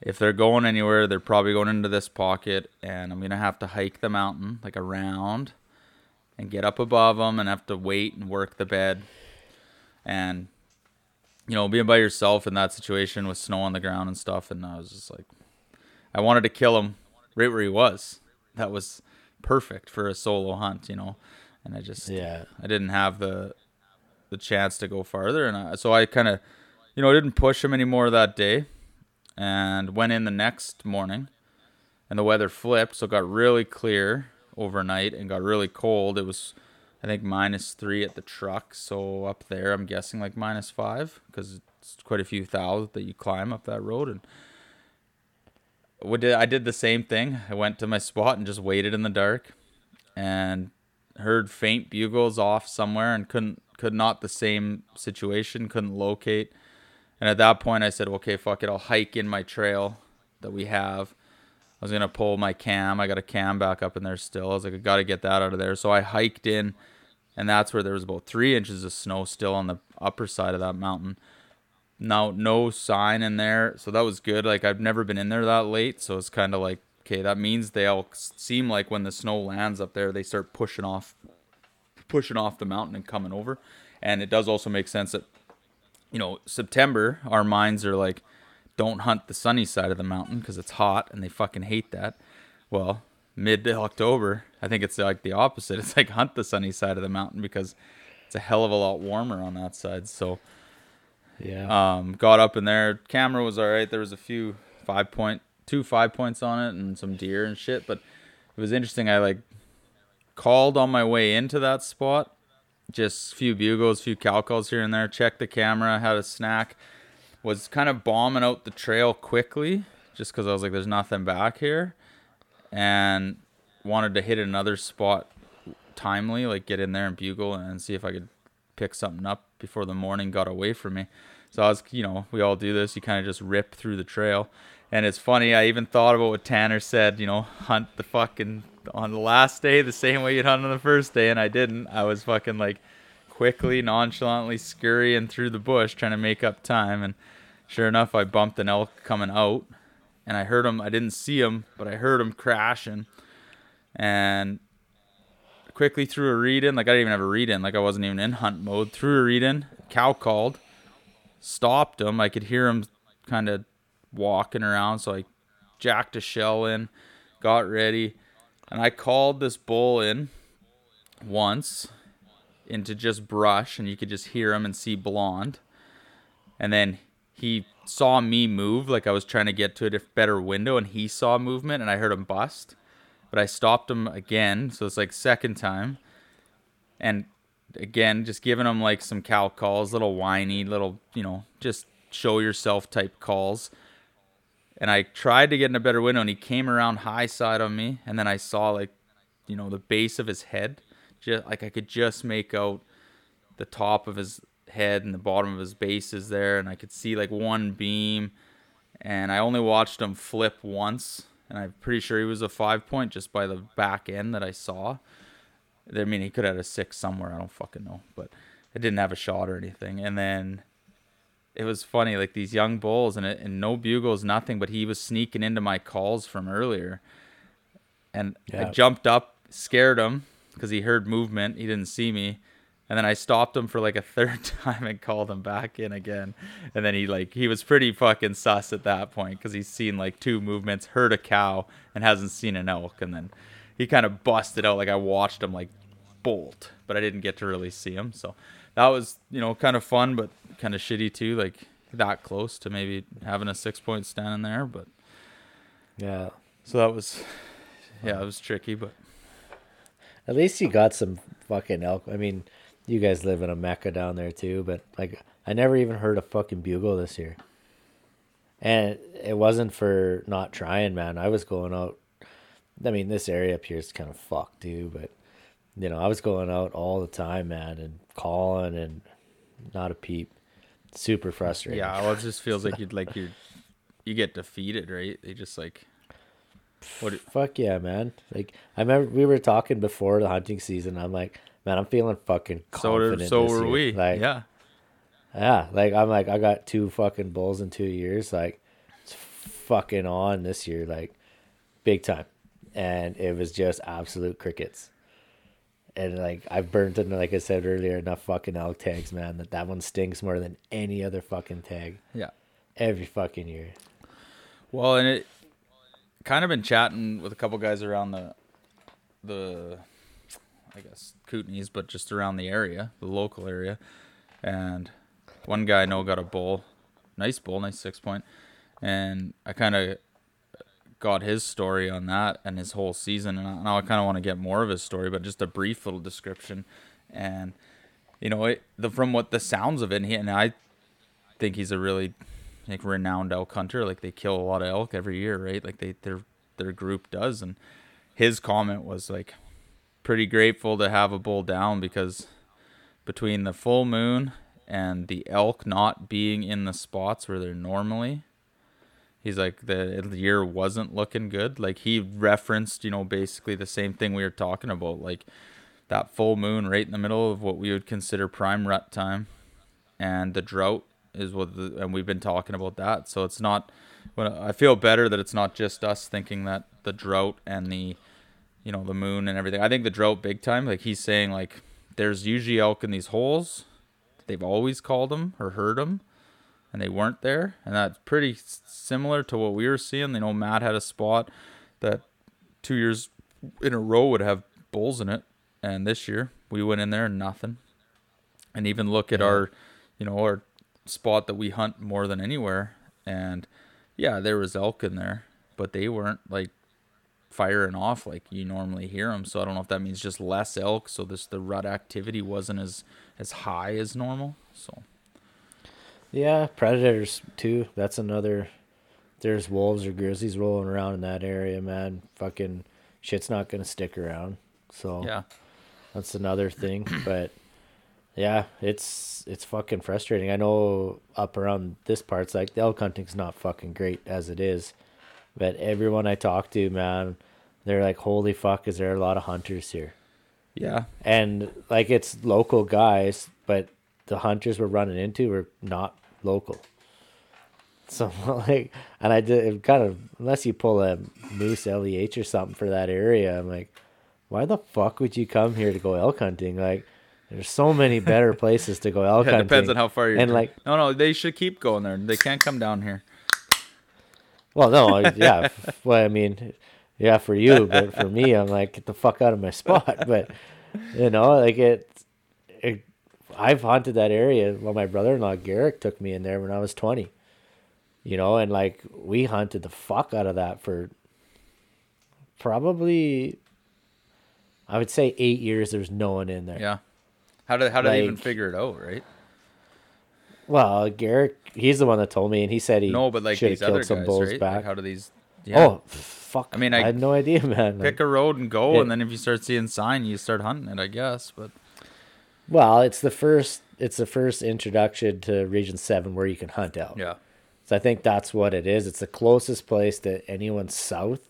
if they're going anywhere, they're probably going into this pocket, and I'm gonna have to hike the mountain like around, and get up above them, and have to wait and work the bed, and you know, being by yourself in that situation with snow on the ground and stuff, and I was just like, I wanted to kill him right where he was. That was perfect for a solo hunt, you know. And I just, Yeah. I didn't have the the chance to go farther, and I, so I kind of, you know, I didn't push him anymore that day, and went in the next morning, and the weather flipped, so it got really clear overnight and got really cold. It was, I think, minus three at the truck, so up there, I'm guessing like minus five because it's quite a few thousand that you climb up that road, and what did I did the same thing. I went to my spot and just waited in the dark, and heard faint bugles off somewhere and couldn't could not the same situation couldn't locate. And at that point, I said, okay, fuck it, I'll hike in my trail that we have. I was gonna pull my cam. I got a cam back up in there still. I was like, I gotta get that out of there. So I hiked in, and that's where there was about three inches of snow still on the upper side of that mountain. Now no sign in there, so that was good. Like I've never been in there that late, so it's kind of like, okay, that means they all seem like when the snow lands up there, they start pushing off, pushing off the mountain and coming over. And it does also make sense that, you know, September, our minds are like, don't hunt the sunny side of the mountain because it's hot and they fucking hate that. Well, mid October, I think it's like the opposite. It's like hunt the sunny side of the mountain because it's a hell of a lot warmer on that side. So, Yeah. um, got up in there. Camera was all right. There was a few five point, two five points on it, and some deer and shit. But it was interesting. I like called on my way into that spot. Just a few bugles, a few cow calls here and there. Checked the camera, had a snack. Was kind of bombing out the trail quickly, just because I was like, "There's nothing back here," and wanted to hit another spot timely, like get in there and bugle and see if I could pick something up before the morning got away from me. So I was, you know, we all do this. You kind of just rip through the trail. And it's funny, I even thought about what Tanner said, you know, hunt the fucking on the last day the same way you'd hunt on the first day. And I didn't. I was fucking like quickly, nonchalantly scurrying through the bush trying to make up time. And sure enough, I bumped an elk coming out. And I heard him, I didn't see him, but I heard him crashing. And quickly threw a reed in. Like I didn't even have a reed in. Like I wasn't even in hunt mode. Threw a reed in. Cow called. Stopped him. I could hear him kind of walking around. So I jacked a shell in. Got ready. And I called this bull in once into just brush. And you could just hear him and see blonde. And then he saw me move. Like I was trying to get to a better window. And he saw movement. And I heard him bust but I stopped him again, so it's like second time, and again just giving him like some cow calls, little whiny, little you know just show yourself type calls, and I tried to get in a better window, and he came around high side on me, and then I saw like you know the base of his head, just like I could just make out the top of his head and the bottom of his base is there, and I could see like one beam, and I only watched him flip once and I'm pretty sure he was a five point just by the back end that I saw. I mean, he could have had a six somewhere. I don't fucking know, but it didn't have a shot or anything. And then it was funny, like these young bulls, and it, and no bugles, nothing. But he was sneaking into my calls from earlier, and I jumped up, scared him because he heard movement. He didn't see me, and then I stopped him for like a third time and called him back in again. And then he like he was pretty fucking sus at that point because he's seen like two movements, heard a cow, and hasn't seen an elk. And then he kind of busted out like I watched him like bolt, but I didn't get to really see him. So that was you know kind of fun, but kind of shitty too. Like that close to maybe having a six point stand in there, but Yeah. so that was yeah, it was tricky, but At least you got some fucking elk. I mean, you guys live in a mecca down there too, but like I never even heard a fucking bugle this year. And it wasn't for not trying, man. I was going out. I mean, this area up here is kind of fucked too, but you know, I was going out all the time, man, and calling and not a peep. Super frustrating. yeah, well, it just feels like you'd like you you get defeated, right? They just like what Fuck yeah, man. Like I remember we were talking before the hunting season. I'm like, man, I'm feeling fucking so confident. so were year. we. Like, yeah. Yeah, like I'm like I got two fucking bulls in two years. Like it's fucking on this year, like big time, and it was just absolute crickets. And like I've burnt it, like I said earlier, enough fucking elk tags, man. That that one stinks more than any other fucking tag Yeah. every fucking year. Well, and it kind of been chatting with a couple guys around the the I guess Kootenays, but just around the area, the local area. And one guy I know got a bull, nice bull, nice six point, and I kind of got his story on that and his whole season. And I- now I kind of want to get more of his story, but just a brief little description. And you know, it, the from what the sounds of it, and, he, and I think he's a really like renowned elk hunter. Like they kill a lot of elk every year, right? Like they their their group does. And his comment was like pretty grateful to have a bull down because between the full moon and the elk not being in the spots where they're normally, he's like the year wasn't looking good. Like he referenced, you know, basically the same thing we were talking about, like that full moon right in the middle of what we would consider prime rut time, and the drought is what, the, and we've been talking about that. So it's not. I feel better that it's not just us thinking that the drought and the, you know, the moon and everything. I think the drought big time. Like he's saying, like there's usually elk in these holes. They've always called them or heard them and they weren't there. And that's pretty similar to what we were seeing. You know, Matt had a spot that two years in a row would have bulls in it, and this year we went in there and nothing. And even look at our, you know, our spot that we hunt more than anywhere, and yeah, there was elk in there, but they weren't like firing off like you normally hear them. So I don't know if that means just less elk. So this the rut activity wasn't as as high as normal. So Yeah, predators too. That's another. There's wolves or grizzlies rolling around in that area, man. Fucking shit's not gonna stick around. So yeah. that's another thing. But yeah, it's it's fucking frustrating. I know up around this part's like the elk hunting's not fucking great as it is, but everyone I talk to, man, they're like, "Holy fuck, is there a lot of hunters here?" Yeah. and like it's local guys, but the hunters we're running into were not local. So like, and I did it kind of unless you pull a moose leh or something for that area, I'm like, why the fuck would you come here to go elk hunting? Like, there's so many better places to go elk Yeah, hunting. depends on how far you're. And like, no, no, they should keep going there. They can't come down here. well, no, yeah, well, I mean, yeah, for you, but for me, I'm like, get the fuck out of my spot. But you know, like it, it I've haunted that area. Well, my brother-in-law Garrick took me in there when I was 20. You know, and like we hunted the fuck out of that for probably, I would say eight years. There's no one in there. Yeah. How did how did they even figure it out, right? Well, Garrick, he's the one that told me, and he said he No, but like should these have killed other some guys, bulls right? back. Like how do these? Yeah. Oh, fuck! I mean, I, I- had no idea, man. Like- Pick a road and go, Yeah. and then if you start seeing sign, you start hunting it, I guess. But Well, it's the first it's the first introduction to Region Seven where you can hunt elk. yeah, So I think that's what it is. It's the closest place to anyone south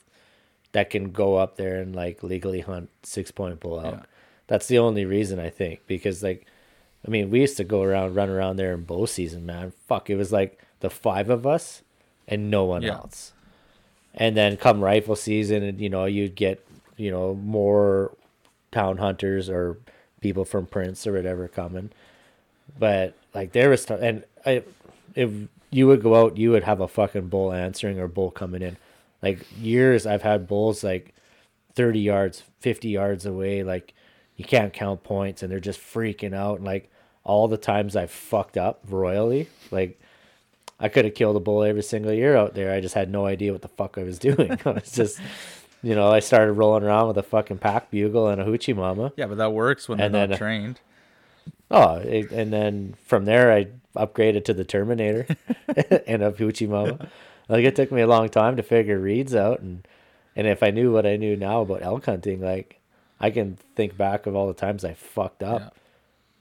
that can go up there and like legally hunt six point bull elk. Yeah. That's the only reason I think because like, I mean, we used to go around, run around there in bow season, man. Fuck, it was like the five of us and no one Yeah. else. And then come rifle season, and you know you'd get you know more town hunters or people from Prince or whatever coming. But like there was, t- and I, if you would go out, you would have a fucking bull answering or bull coming in. Like years, I've had bulls like thirty yards, fifty yards away. Like you can't count points, and they're just freaking out. And like all the times I've fucked up royally, like I could have killed a bull every single year out there. I just had no idea what the fuck I was doing. I was just, you know, I started rolling around with a fucking pack bugle and a hoochie mama. Yeah, but that works when And they're then, not uh, trained. Oh, it, and then from there I upgraded to the Terminator and a hoochie mama. Like it took me a long time to figure reeds out, and and if I knew what I knew now about elk hunting, like I can think back of all the times I fucked up, Yeah.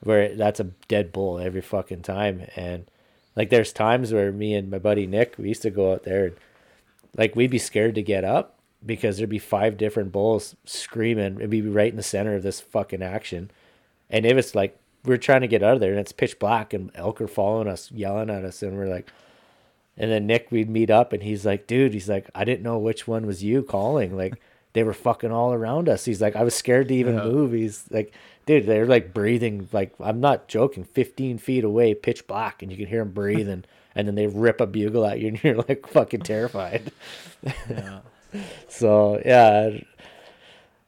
where that's a dead bull every fucking time, and like there's times where me and my buddy Nick we used to go out there and like we'd be scared to get up because there'd be five different bulls screaming. And we'd be right in the center of this fucking action. And if it's like we're trying to get out of there and it's pitch black and elk are following us yelling at us. And we're like and then nick we'd meet up and he's like dude he's like i didn't know which one was you calling. Like they were fucking all around us he's like i was scared to even Yeah. move he's like dude they're like breathing like i'm not joking 15 feet away pitch black and you can hear them breathing and then they rip a bugle at you and you're like fucking terrified Yeah. so yeah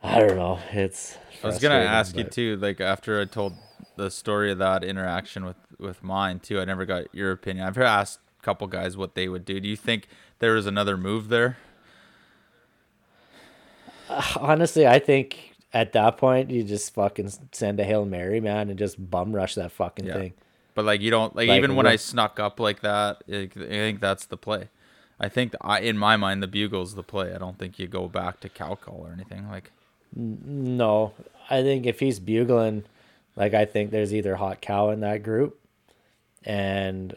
i don't know it's I was gonna frustrating, ask you too, like after I told the story of that interaction with with mine too. I never got your opinion. I've asked a couple guys what they would do. Do you think there was another move there? honestly, I think at that point you just fucking send a hail mary, man, and just bum rush that fucking Yeah. thing. But like you don't like, Like, even when I snuck up like that. like, I think that's the play. I think I in my mind the bugle's the play. I don't think you go back to cow call or anything like. No, I think if he's bugling, like I think there's either hot cow in that group, and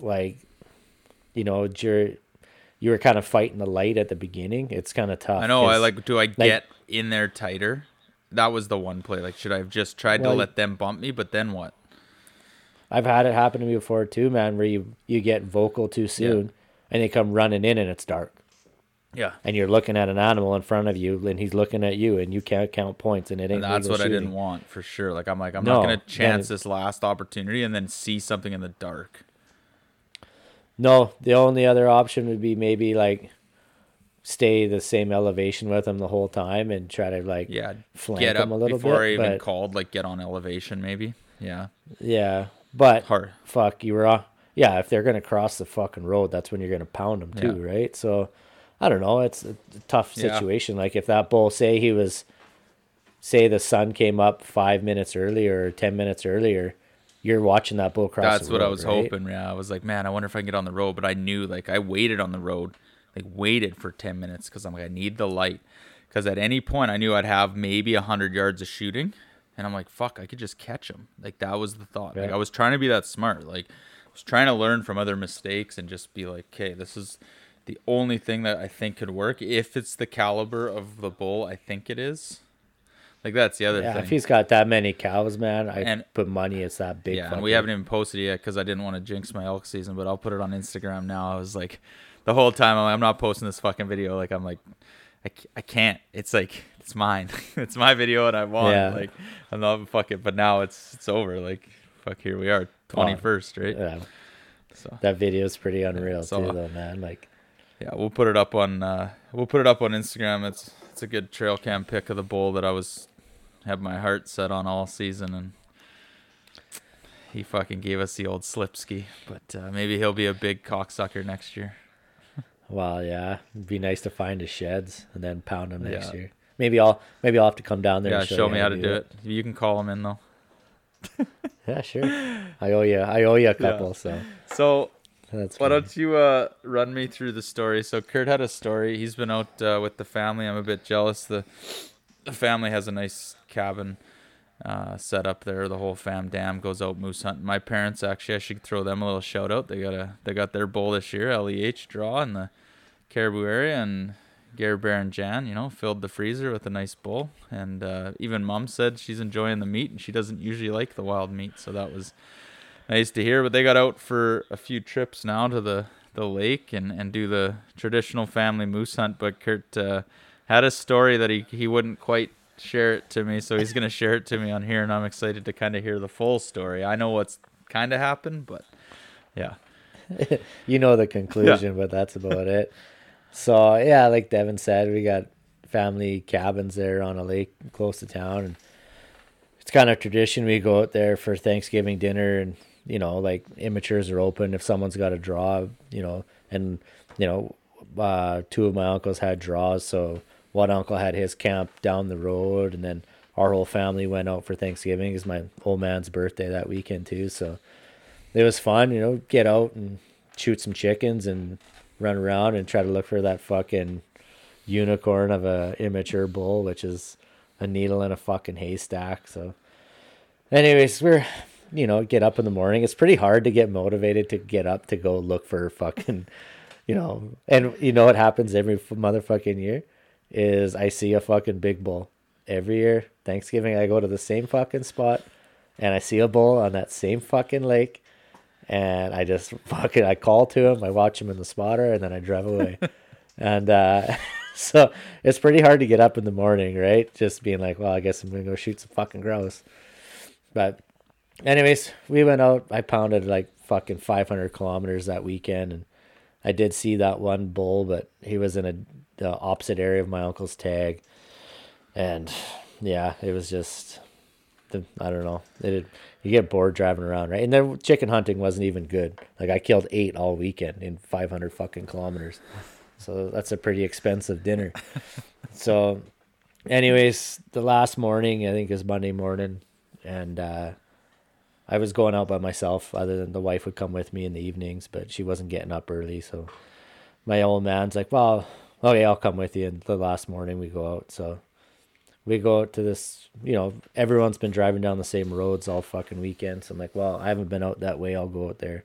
like, you know, you're you were kind of fighting the light at the beginning. It's kind of tough. I know. I like. Do I get in there tighter? That was the one play. Like, should I have just tried Well, to let them bump me? But then what? I've had it happen to me before too, man. Where you you get vocal too soon, and they come running in and it's dark. Yeah. and you're looking at an animal in front of you and he's looking at you and you can't count points and it ain't And that's what I didn't want for sure. Like I'm like I'm No, not gonna chance this last opportunity and then see something in the dark. No, the only other option would be maybe like stay the same elevation with him the whole time and try to like Yeah, flank get up him a little before I even but, called. Like get on elevation maybe. Yeah, yeah, but hard. fuck, you were off. Yeah, if they're gonna cross the fucking road, that's when you're gonna pound them too, Yeah. right? So, I don't know. It's a tough Yeah. situation. Like if that bull, say he was, say the sun came up five minutes earlier or ten minutes earlier, you're watching that bull cross. That's the what I was right? hoping. Yeah, I was like, man, I wonder if I can get on the road. But I knew like I waited on the road, like waited for ten minutes because I'm like I need the light. Because at any point I knew I'd have maybe a hundred yards of shooting, and I'm like, fuck, I could just catch him. Like that was the thought. Like Yeah. I was trying to be that smart. Like I was trying to learn from other mistakes and just be like, okay, this is the only thing that I think could work if it's the caliber of the bull I think it is. Like that's the other Yeah, thing. if he's got that many cows, man, I And- put money it's that big. Yeah, and we haven't even posted it yet because I didn't want to jinx my elk season, but I'll put it on Instagram now. I was like, the whole time I'm, like, I'm not posting this fucking video. Like I'm like, I, I can't. It's like it's mine. it's my video and I want. Yeah. Like I'm not fuck it. But now it's it's over. Like fuck, here we are, twenty first, right? Yeah, So that video is pretty unreal so- too, though, man. Like, yeah, we'll put it up on uh, we'll put it up on Instagram. It's it's a good trail cam pic of the bull that I was had my heart set on all season and. He fucking gave us the old slip ski, but uh, maybe he'll be a big cocksucker next year. well, yeah, it'd be nice to find his sheds and then pound them next Yeah. year. Maybe I'll maybe I'll have to come down there. Yeah, and show, you me how to do it. You can call him in though. Yeah, sure. I owe you. I owe you a couple. So So that's why don't you uh, run me through the story? So Kurt had a story. He's been out uh, with the family. I'm a bit jealous. The the family has a nice cabin uh, set up there. The whole fam dam goes out moose hunting. My parents actually, I should throw them a little shout out. They got a they got their bull this year, LEH draw in the Cariboo area, and Gare Bear and Jan, you know, filled the freezer with a nice bowl, and uh, even Mom said she's enjoying the meat, and she doesn't usually like the wild meat, so that was nice to hear. But they got out for a few trips now to the the lake and and do the traditional family moose hunt. But Kurt uh, had a story that he he wouldn't quite share it to me, so he's gonna share it to me on here, and I'm excited to kind of hear the full story. I know what's kind of happened, but yeah. you know the conclusion, but that's about it. So yeah, like Devin said, we got family cabins there on a lake close to town, and it's kind of tradition. We go out there for Thanksgiving dinner, and you know, like immatures are open if someone's got a draw, you know, and you know, uh, two of my uncles had draws, so one uncle had his camp down the road, and then our whole family went out for Thanksgiving. It was my old man's birthday that weekend too, so it was fun, you know, get out and shoot some chickens and run around and try to look for that fucking unicorn of a immature bull, which is a needle in a fucking haystack. So, anyways, we're you know get up in the morning. It's pretty hard to get motivated to get up to go look for fucking, you know, and you know what happens every motherfucking year is I see a fucking big bull every year. Thanksgiving, I go to the same fucking spot and I see a bull on that same fucking lake and I just fucking I call to him, I watch him in the spotter, and then I drive away. and uh, so it's pretty hard to get up in the morning, right? Just being like, well, I guess I'm gonna go shoot some fucking grouse. But anyways, we went out. I pounded like fucking 500 kilometers that weekend, and I did see that one bull, but he was in a the opposite area of my uncle's tag, and yeah, it was just the I don't know. It you get bored driving around, right? And then chicken hunting wasn't even good. Like I killed eight all weekend in 500 fucking kilometers, so that's a pretty expensive dinner. so, anyways, the last morning I think is Monday morning, and uh, I was going out by myself. Other than the wife would come with me in the evenings, but she wasn't getting up early, so my old man's like, "Well, Oh, okay, I'll come with you." And the last morning we go out, so we go out to this, you know, everyone's been driving down the same roads all fucking weekend. So I'm like, well, I haven't been out that way. I'll go out there.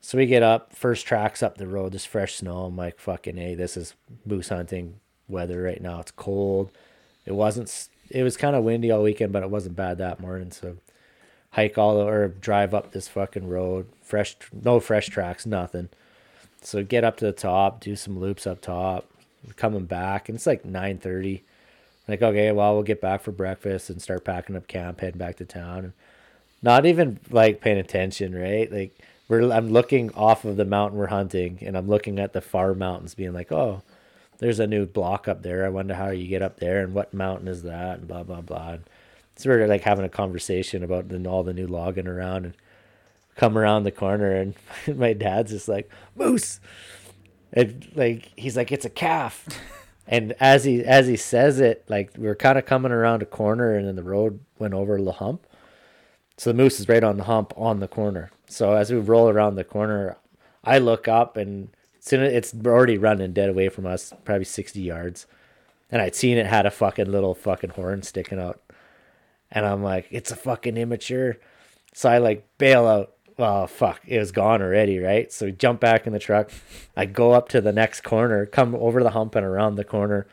So we get up, first tracks up the road, just fresh snow. I'm like, fucking, hey, this is moose hunting weather right now. It's cold. It wasn't, it was kind of windy all weekend, but it wasn't bad that morning. So hike all or drive up this fucking road, fresh, no fresh tracks, nothing. So get up to the top, do some loops up top, coming back, and it's like 9:30 like okay well we'll get back for breakfast and start packing up camp heading back to town. And not even like paying attention right? Like we're i'm looking off of the mountain we're hunting and i'm looking at the far mountains being like oh there's a new block up there. I wonder how you get up there and what mountain is that and blah blah blah. And so we're like having a conversation about the, all the new logging around and come around the corner and my dad's just like moose and like he's like it's a calf and as he as he says it, like we are kind of coming around a corner, and then the road went over the hump. So the moose is right on the hump on the corner. So as we roll around the corner, I look up, and soon it's already running dead away from us, probably sixty yards. And I'd seen it had a fucking little fucking horn sticking out, and I'm like, it's a fucking immature. So I like bail out. Well, fuck, it was gone already, right? So we jump back in the truck. I go up to the next corner, come over the hump and around the corner,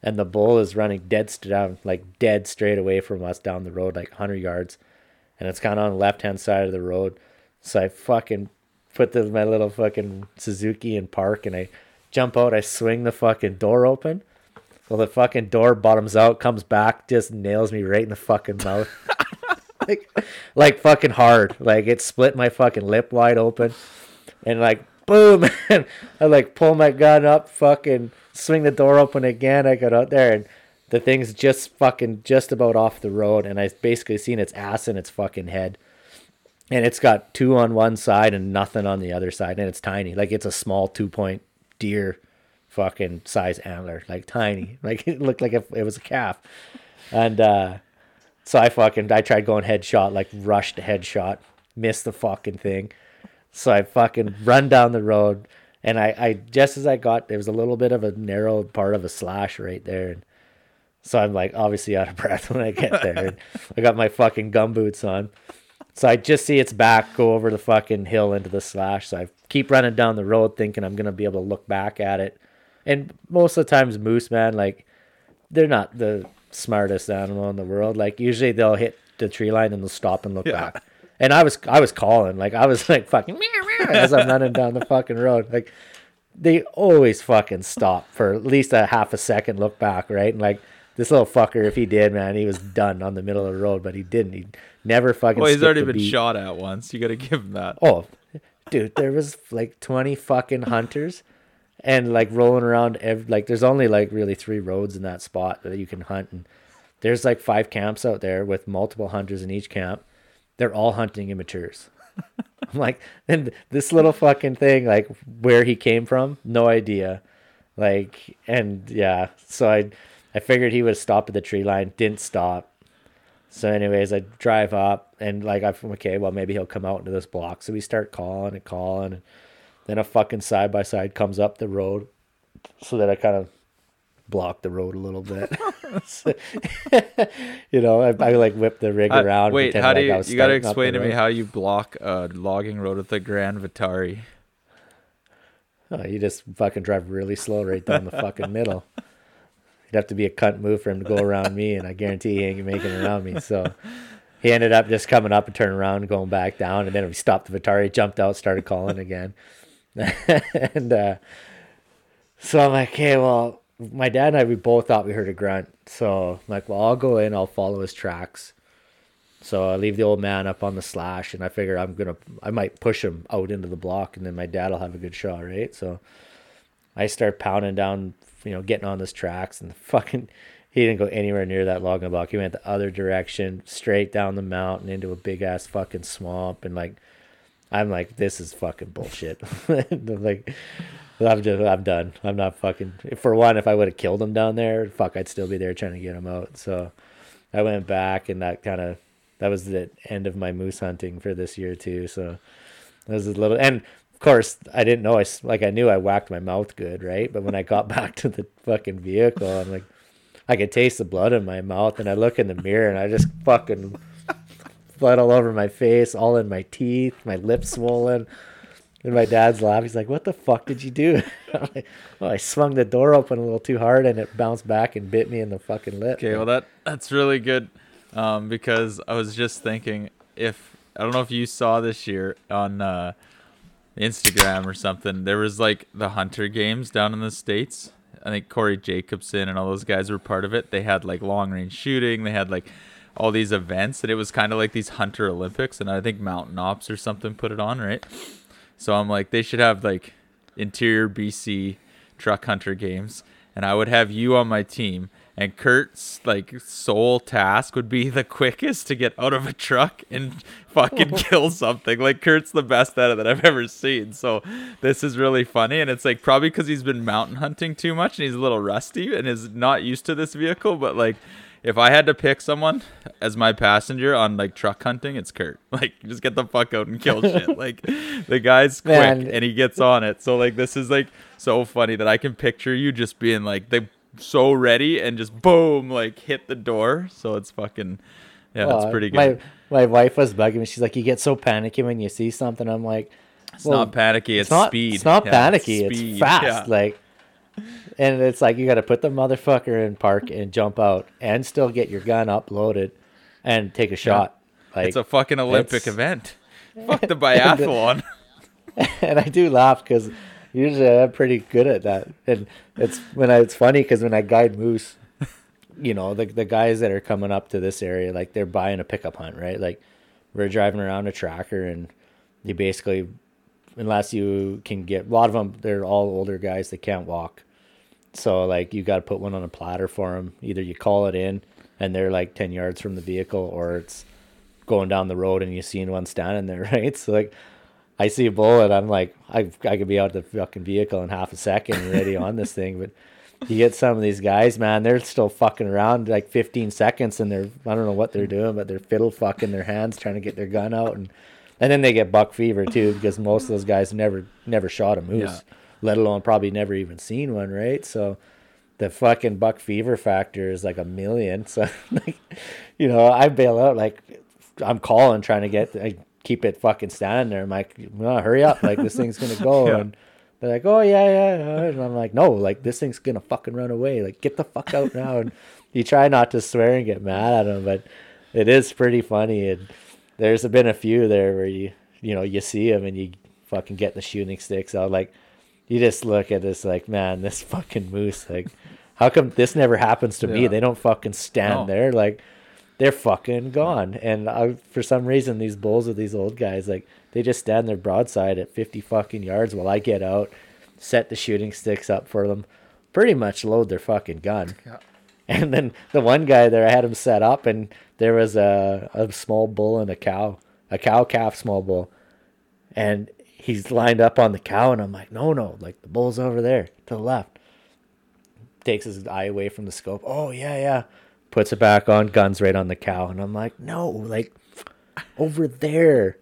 and the bull is running dead st- down, like dead straight away from us down the road, like 100 yards. And it's kind of on the left hand side of the road. So I fucking put the, my little fucking Suzuki in park and I jump out. I swing the fucking door open. Well, the fucking door bottoms out, comes back, just nails me right in the fucking mouth. like, like fucking hard. Like it split my fucking lip wide open, and like boom, and I like pull my gun up, fucking swing the door open again. I got out there, and the thing's just fucking just about off the road, and I basically seen its ass and its fucking head. And it's got two on one side and nothing on the other side, and it's tiny. Like it's a small two point deer fucking size antler, like tiny. Like it looked like it, it was a calf. And uh so I fucking I tried going headshot, like rushed headshot, missed the fucking thing. So I fucking run down the road and I, I just as I got there was a little bit of a narrow part of a slash right there and so I'm like obviously out of breath when I get there. And I got my fucking gum boots on. So I just see its back go over the fucking hill into the slash. So I keep running down the road thinking I'm gonna be able to look back at it and most of the times moose, man, like they're not the smartest animal in the world. Like usually they'll hit the tree line and they'll stop and look Yeah. back. And I was I was calling like I was like fucking as I'm running down the fucking road. Like they always fucking stop for at least a half a second, look back, right? And like this little fucker, if he did, man, he was done on the middle of the road, but he didn't. He never fucking. Well, he's already been beat. shot at once. You got to give him that. Oh, dude, there was like 20 fucking hunters and like rolling around. Ev- like, there's only like really three roads in that spot that you can hunt. And there's like five camps out there with multiple hunters in each camp. They're all hunting immatures. I'm like, and this little fucking thing, like where he came from, no idea. Like, and yeah, so I, I figured he would stop at the tree line, didn't stop. So, anyways, I drive up and like I'm okay. Well, maybe he'll come out into this block. So we start calling and calling, and then a fucking side by side comes up the road, so that I kind of block the road a little bit. So, you know, I, I like whip the rig Uh, around. wait, how do you? Was You got to starting up the explain to me how you block a logging road with the Grand Vitara. Oh, you just fucking drive really slow right down the fucking middle. You'd have to be a cunt move for him to go around me, and I guarantee he ain't making it around me. So he ended up just coming up and turning around and going back down, and then we stopped the Vitara, jumped out, started calling again, and uh, so I'm like, okay, well, my dad and I we both thought we heard a grunt, so I'm like, well, I'll go in, I'll follow his tracks. So I leave the old man up on the slash, and I figure I'm gonna, I might push him out into the block, and then my dad will have a good shot, right? So I start pounding down, you know, getting on this tracks, and fucking, he didn't go anywhere near that logging block. He went the other direction, straight down the mountain into a big ass fucking swamp, and like, I'm like, this is fucking bullshit. like, I'm just, I'm done. I'm not fucking. For one, if I would have killed him down there, fuck, I'd still be there trying to get him out. So I went back, and that kind of, that was the end of my moose hunting for this year too. So that was a little, and of course, I didn't know. I like I knew I whacked my mouth good, right? But when I got back to the fucking vehicle, I'm like, I could taste the blood in my mouth, and I look in the mirror, and I just fucking blood all over my face, all in my teeth, my lips swollen. And my dad's laughing. He's like, "What the fuck did you do?" Like, well, I swung the door open a little too hard, and it bounced back and bit me in the fucking lip. Okay, well that that's really good, um, because I was just thinking if I don't know if you saw this year on uh, Instagram or something, there was like the Hunter Games down in the states. I think Corey Jacobsen and all those guys were part of it. They had like long range shooting. They had like all these events, and it was kind of like these Hunter Olympics. And I think Mountain Ops or something put it on, right? So I'm like, they should have like interior BC truck hunter games, and I would have you on my team. And Kurt's like sole task would be the quickest to get out of a truck and fucking kill something. Like Kurt's the best at it that I've ever seen. So this is really funny, and it's like probably because he's been mountain hunting too much and he's a little rusty and is not used to this vehicle. But like, if I had to pick someone as my passenger on like truck hunting, it's Kurt. Like, just get the fuck out and kill shit. Like, the guy's quick Man. and he gets on it. So like, this is like so funny that I can picture you just being like they so ready and just boom, like hit the door. So it's fucking yeah, it's Uh, pretty good. My my wife was bugging me. She's like, "You get so panicky when you see something." I'm like, it's not panicky. It's, not speed. It's not Yeah, panicky. speed. It's fast. Yeah. Like, and it's like you got to put the motherfucker in park and jump out and still get your gun up loaded and take a shot. Like, it's a fucking Olympic event. Fuck the biathlon. and I do laugh because usually I'm pretty good at that. And it's when I, it's funny because when I guide moose, you know, the the guys that are coming up to this area, like they're buying a pickup hunt, right? Like we're driving around a tracker, and you basically, unless you can get a lot of them, they're all older guys that can't walk. So like you got to put one on a platter for them. Either you call it in, and they're like ten yards from the vehicle, or it's going down the road and you seen one standing there, right? So like I see a bull and I'm like, I I could be out the fucking vehicle in half a second ready on this thing, but you get some of these guys, man, they're still fucking around like 15 seconds and they're I don't know what they're doing, but they're fiddle fucking their hands trying to get their gun out and and then they get buck fever too because most of those guys never never shot a moose, Yeah. Let alone probably never even seen one, right? So the fucking buck fever factor is like a million. So like, you know, I bail out like I'm calling trying to get I keep it fucking standing there. I'm like, hurry up, like this thing's gonna go. Yeah. And They're like, oh yeah, yeah, yeah, and I'm like, no, like this thing's gonna fucking run away. Like get the fuck out now. And you try not to swear and get mad at them, but it is pretty funny. And there's been a few there where you you know you see them and you fucking get the shooting sticks out. Like you just look at this like, man, this fucking moose. Like, how come this never happens to me? They don't fucking stand No. there. Like they're fucking gone. And I, for some reason, these bulls with these old guys, like they just stand there broadside at 50 fucking yards while I get out, set the shooting sticks up for them, pretty much load their fucking gun. And then the one guy there, I had him set up, and there was a, a small bull and a cow, a cow calf small bull. And he's lined up on the cow, and I'm like, no, no, like the bull's over there to the left. Takes his eye away from the scope. Oh, yeah, yeah. Puts it back on, guns right on the cow. And I'm like, no, like over there.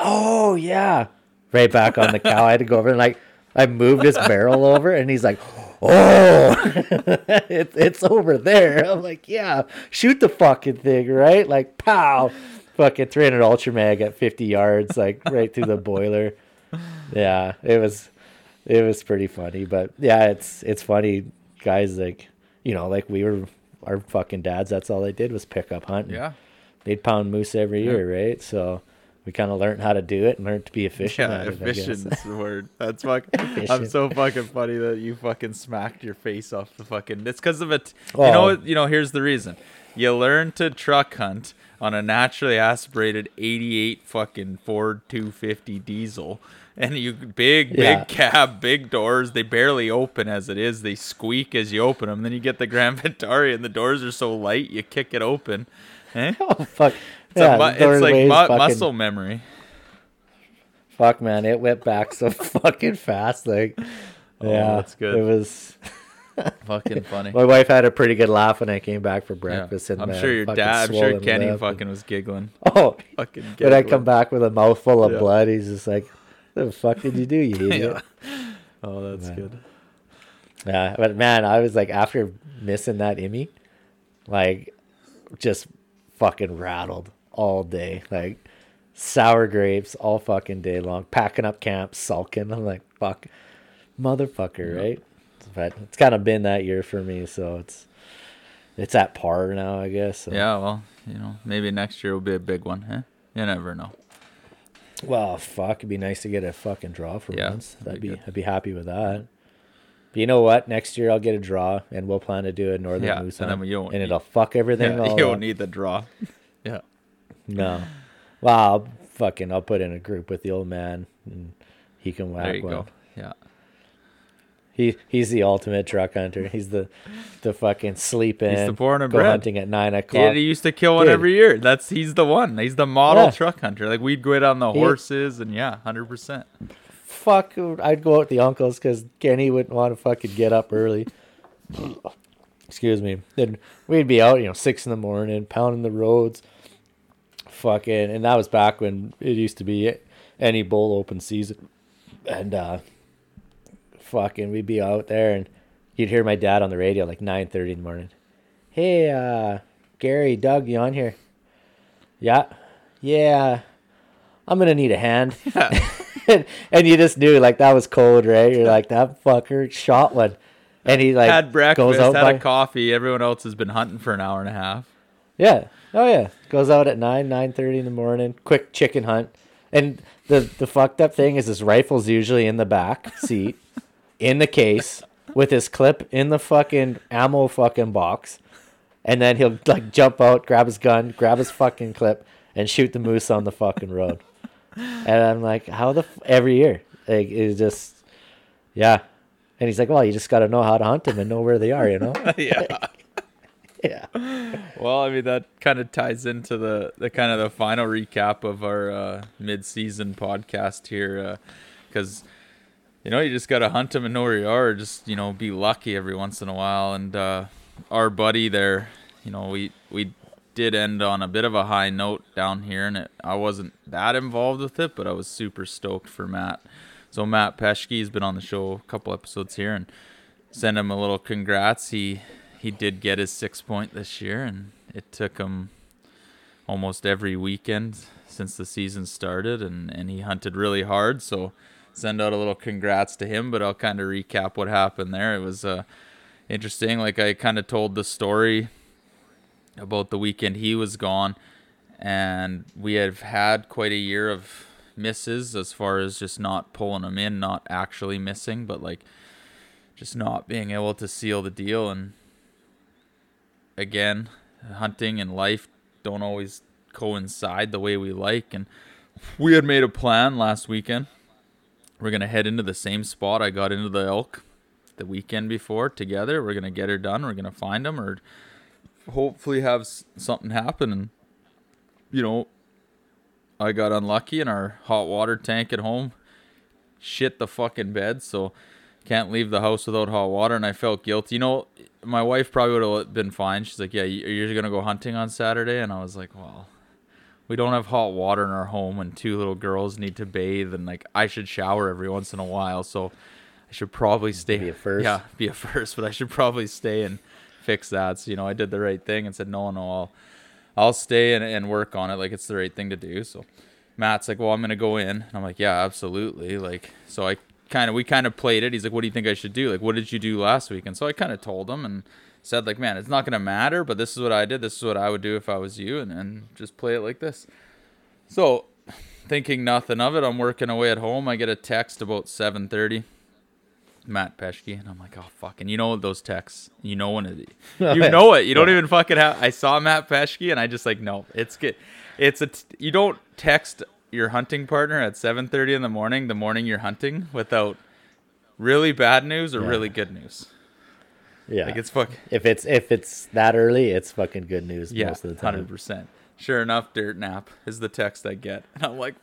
Oh, yeah. Right back on the cow. I had to go over and like, I moved his barrel over, and he's like, oh, it, it's over there. I'm like, yeah, shoot the fucking thing, right? Like, pow. Fucking 300 Ultra Mag at 50 yards, like right through the boiler. Yeah, it was, it was pretty funny. But yeah, it's it's funny, guys. Like, you know, like we were our fucking dads. That's all they did was pick up hunting. Yeah. they'd pound moose every year, right? So we kind of learned how to do it and learned to be efficient. Yeah, at it, I guess. efficient is the word. That's fuck. I'm so fucking funny that you fucking smacked your face off the fucking. It's because of it. You Oh. know. what- You know. Here's the reason. You learn to truck hunt on a naturally aspirated '88 fucking Ford 250 diesel, and you big Yeah. big cab, big doors. They barely open as it is. They squeak as you open them. Then you get the Grand Vitara, and the doors are so light you kick it open. Eh? Oh fuck! It's, yeah, a mu- it's like mu- fucking- muscle memory. Fuck, man, it went back so fucking fast. Like, yeah, Oh, that's good. It was. Fucking funny. My wife had a pretty good laugh when I came back for Yeah. breakfast. And I'm sure your dad. I'm sure Kenny fucking was giggling. Oh, Fucking. when I come back with a mouthful of Yeah. blood, he's just like, "The fuck did you do, you idiot?" Yeah. Oh, that's Man. good. Yeah, but man, I was like, after missing that Emmy, like, just fucking rattled all day. Like, sour grapes all fucking day long, packing up camp, sulking. I'm like, fuck, motherfucker, right? But it's kind of been that year for me, so it's it's at par now, I guess. So. Yeah. Well, you know, maybe next year will be a big one. Huh? You never know. Well, fuck, it'd be nice to get a fucking draw for Yeah, once. that'd be be. I'd be happy with that. But you know what? Next year I'll get a draw, and we'll plan to do a northern Yeah, moose and then and need- it'll fuck everything. Yeah, you up. don't need the draw. yeah. No. Well, I'll fucking I'll put in a group with the old man and he can whack There you one. go. He he's the ultimate truck hunter. He's the the fucking sleep in. the born and go bred. hunting at nine o'clock. he used to kill one Dude. every year. That's he's the one. He's the model Yeah. truck hunter. Like we'd go out on the He- horses and yeah, hundred percent. Fuck, I'd go out with the uncles because Kenny wouldn't want to fucking get up early. Excuse me. Then we'd be out, you know, six in the morning, pounding the roads. Fucking, and that was back when it used to be any bull open season, and uh, fucking, we'd be out there, and you'd hear my dad on the radio like nine thirty in the morning. Hey, uh, Gary, Doug, you on here? Yeah, yeah. I'm gonna need a hand. and, and you just knew like that was cold, right? You're like that fucker shot one, and he like had breakfast, goes out had by, a coffee. Everyone else has been hunting for an hour and a half. yeah, oh yeah, goes out at nine nine thirty in the morning, quick chicken hunt, and the the fucked up thing is his rifle's usually in the back seat, in the case with his clip in the fucking ammo fucking box, and then he'll like jump out, grab his gun, grab his fucking clip, and shoot the moose on the fucking road. And I'm like, how the f-? every year? Like it's just, yeah. And he's like, well, you just got to know how to hunt them and know where they are, you know? yeah. yeah. Well, I mean that kind of ties into the the kind of the final recap of our uh, mid-season podcast here, because you know you just gotta hunt them and know where you are. Just you know be lucky every once in a while. And uh, our buddy there, you know we we did end on a bit of a high note down here, and it, I wasn't that involved with it, but I was super stoked for Matt. So Matt Peschke's been on the show a couple episodes here, and send him a little congrats. He he did get his six point this year, and it took him almost every weekend since the season started, and and he hunted really hard. So send out a little congrats to him, but I'll kind of recap what happened there. It was uh, interesting. Like I kind of told the story about the weekend he was gone, and we have had quite a year of misses as far as just not pulling them in, not actually missing, but like just not being able to seal the deal. And again, hunting and life don't always coincide the way we like. And we had made a plan last weekend. We're gonna head into the same spot I got into the elk the weekend before together. We're gonna get her done. We're gonna find them or hopefully have something happen. And you know, I got unlucky and our hot water tank at home shit the fucking bed. So can't leave the house without hot water. And I felt guilty. You know, my wife probably would have been fine. She's like, "Yeah, you- you're gonna go hunting on Saturday," and I was like, "Well." We don't have hot water in our home and two little girls need to bathe and like I should shower every once in a while so I should probably stay Be a first. yeah be a first but I should probably stay and fix that. So you know I did the right thing and said no no I'll I'll stay and, and work on it like it's the right thing to do. So Matt's like well I'm gonna go in. And I'm like yeah absolutely. Like so I kind of we kind of played it. He's like what do you think I should do? Like what did you do last week? And so I kind of told him and said like man it's not gonna matter but this is what I did this is what I would do if I was you and, and just play it like this so, thinking nothing of it, I'm working away at home. I get a text about 7:30. Matt Peschke, and I'm like, oh fucking, you know those texts, you know when it, you know it. You don't Yeah. even fucking have. I saw Matt Peschke, and I just like, no, it's good. It's a. T- you don't text your hunting partner at 7:30 in the morning, the morning you're hunting, without really bad news or Yeah. really good news. Yeah. Like it's fuck. if it's if it's that early, it's fucking good news Yeah, most of the time. hundred percent. Sure enough, dirt nap is the text I get, and I'm like,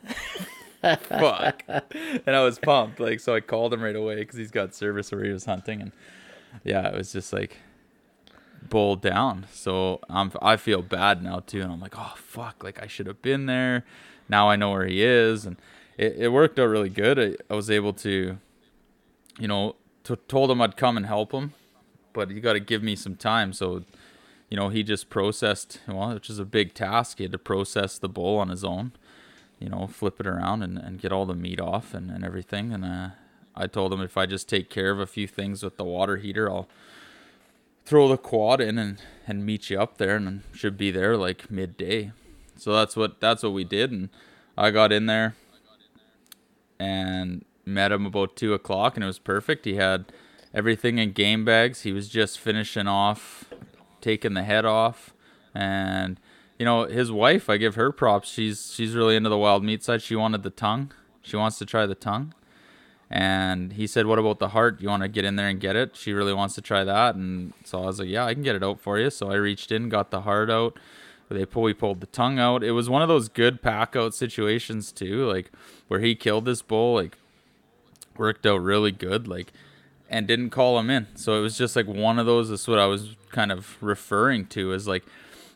fuck. And I was pumped, like so. I called him right away because he's got service where he was hunting, and yeah, it was just like bowled down. So I'm I feel bad now too, and I'm like, oh fuck, like I should have been there. Now I know where he is, and it, it worked out really good. I, I was able to, you know, t- told him I'd come and help him, but you got to give me some time. So you know, he just processed, well, which is a big task. He had to process the bull on his own, you know, flip it around and, and get all the meat off and, and everything. And uh, I told him if I just take care of a few things with the water heater, I'll throw the quad in and, and meet you up there and should be there like midday. So that's what that's what we did. And I got in there and met him about two o'clock and it was perfect. He had everything in game bags. He was just finishing off taking the head off. And you know his wife i give her props. She's she's really into the wild meat side. She wanted the tongue. She wants to try the tongue. And he said what about the heart? You want to get in there and get it? She really wants to try that. And so i was like yeah i can get it out for you. So i reached in got the heart out. They pull we pulled the tongue out. It was one of those good pack out situations too like where he killed this bull like worked out really good. Like and didn't call him in. So it was just like one of those. That's what I was kind of referring to. Is like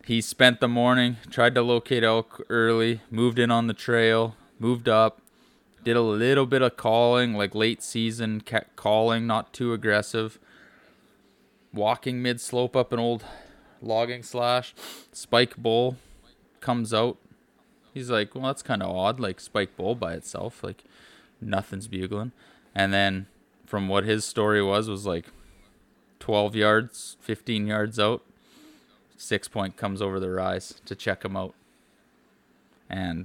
he spent the morning, tried to locate elk early, moved in on the trail, moved up, did a little bit of calling, like late season ca- calling, not too aggressive. Walking mid slope up an old logging slash, spike bull comes out. He's like, well, that's kind of odd. Like spike bull by itself, like nothing's bugling, and then from what his story was was like 12 yards 15 yards out six point comes over the rise to check him out and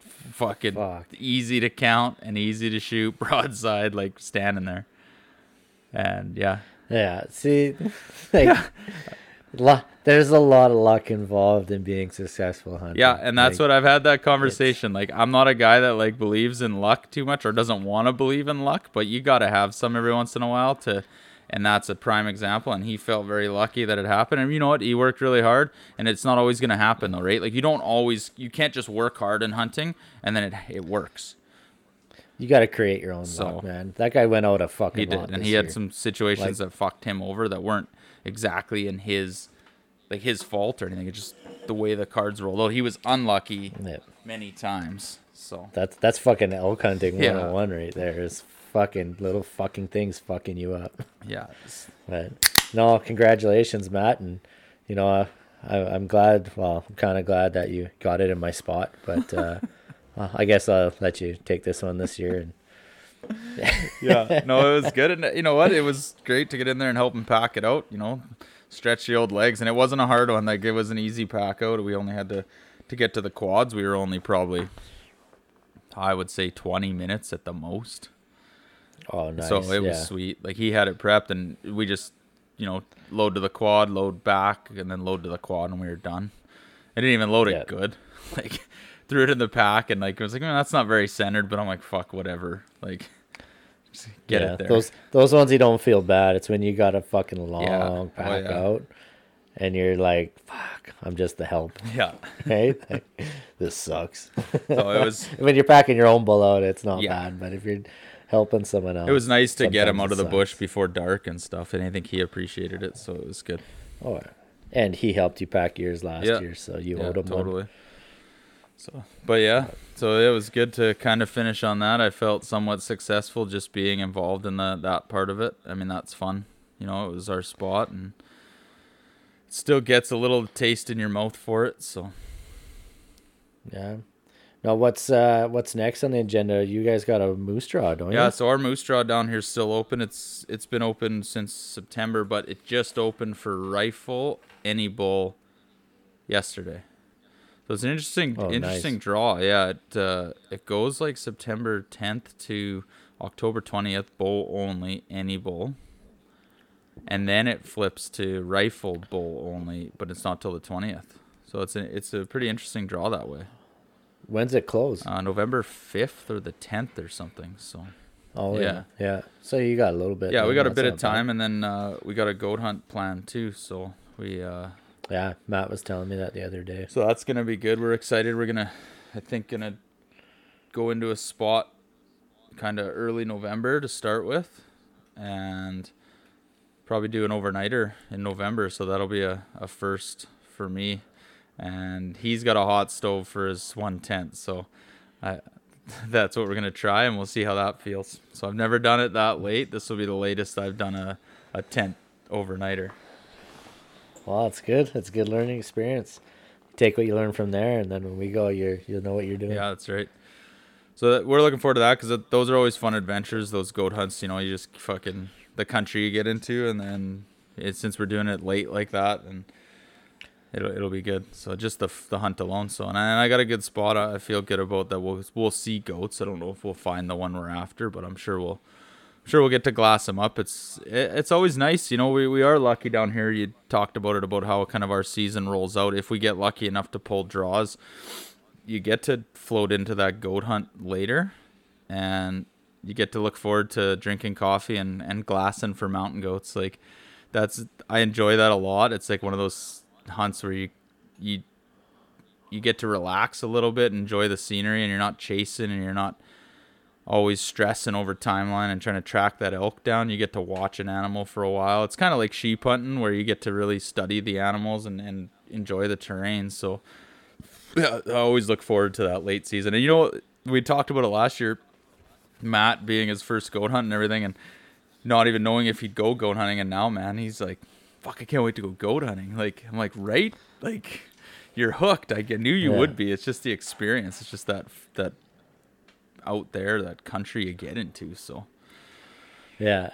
fucking Fuck. easy to count and easy to shoot broadside like standing there and yeah Yeah. See, like, lo- there's a lot of luck involved in being successful hunting. Yeah, and that's Like, what I've had that conversation. Like, I'm not a guy that like believes in luck too much or doesn't want to believe in luck, but you got to have some every once in a while to. And that's a prime example. And he felt very lucky that it happened. And you know what? He worked really hard, and it's not always going to happen though, right? Like you don't always, you can't just work hard in hunting and then it it works. You got to create your own So- luck, man. That guy went out a fucking He lot did, and he had some situations Like- that fucked him over that weren't exactly in his, like his fault or anything. It's just the way the cards roll. Though He was unlucky Yeah. many times. So That's that's fucking elk hunting Yeah. 101 right there. Is fucking little fucking things fucking you up. yeah, But no, congratulations, Matt, and you know uh, I, I'm glad. Well, I'm kind of glad that you got it in my spot, but uh, well, I guess I'll let you take this one this year. And yeah, no, it was good, and uh, you know what? It was great to get in there and help him pack it out. You know, stretch the old legs, and it wasn't a hard one. Like it was an easy pack out. We only had to to get to the quads. We were only probably, I would say, twenty minutes at the most. Oh, nice. So it was yeah. sweet. Like he had it prepped, and we just, you know, load to the quad, load back, and then load to the quad, and we were done. I didn't even load it good. Like threw it in the pack, and like I was like, "Man, that's not very centered, but I'm like, fuck, whatever. Like, get yeah, it there. Those those ones you don't feel bad. It's when you got a fucking long oh, Yeah. Oh, pack yeah. out, and you're like, "Fuck, I'm just the help." yeah. Right? Like, this sucks. So it was when you're packing your own bull out, it's not Yeah. bad. But if you're helping someone else, it was nice to get him out of the bush before dark and stuff, and I think he appreciated it, so it was good. Oh, and he helped you pack yours last Yeah. year, so you yeah, owed him one. totally. So, but yeah, so it was good to kind of finish on that. I felt somewhat successful just being involved in the, that part of it. I mean, that's fun. You know, it was our spot, and it still gets a little taste in your mouth for it. So Yeah. Now what's uh what's next on the agenda? You guys got a moose draw, don't you? yeah, so our moose draw down here is still open. It's it's been open since September, but it just opened for rifle any bull yesterday. So it's an interesting Oh, nice. interesting draw. Yeah, it uh, it goes like September 10th to October 20th, bull only, any bowl, And then it flips to rifle bowl only, but it's not till the 20th. So it's a, it's a pretty interesting draw that way. When's it close? Uh, November 5th or the 10th or something. So oh yeah. yeah. So you got a little bit. yeah, we got a bit of not bad. time, and then uh, we got a goat hunt plan too. So we, uh, Yeah, Matt was telling me that the other day. so that's gonna be good. We're excited. We're gonna, I think, gonna go into a spot kind of early November to start with, and probably do an overnighter in November. So that'll be a, a first for me, and he's got a hot stove for his one tent. So I. That's what we're gonna try, and we'll see how that feels. So I've never done it that late. This will be the latest I've done a, a tent overnighter. Well, that's good. That's a good learning experience. Take what you learn from there, and then when we go, you're you'll know what you're doing. Yeah, that's right. So that, we're looking forward to that because those are always fun adventures. Those goat hunts, you know, you just fucking the country you get into, and then it, since we're doing it late like that, and it'll it'll be good. So just the the hunt alone. So and I, and I got a good spot. I feel good about that. We'll we'll see goats. I don't know if we'll find the one we're after, but I'm sure we'll. Sure we'll get to glass them up. It's it's always nice, you know. We, we are lucky down here. You talked about it about how kind of our season rolls out. If we get lucky enough to pull draws, you get to float into that goat hunt later and you get to look forward to drinking coffee and, and glassing for mountain goats like that's i enjoy that a lot it's like one of those hunts where you you you get to relax a little bit enjoy the scenery and you're not chasing and you're not always stressing over timeline and trying to track that elk down you get to watch an animal for a while it's kind of like sheep hunting where you get to really study the animals and, and enjoy the terrain so yeah, I always look forward to that late season. And you know, we talked about it last year. Matt being his first goat hunt and everything, and not even knowing if he'd go goat hunting. And now, man, he's like, "Fuck, I can't wait to go goat hunting." Like, I'm like, right? Like, you're hooked. I knew you Yeah. would be. It's just the experience. It's just that that out there, that country you get into. So Yeah.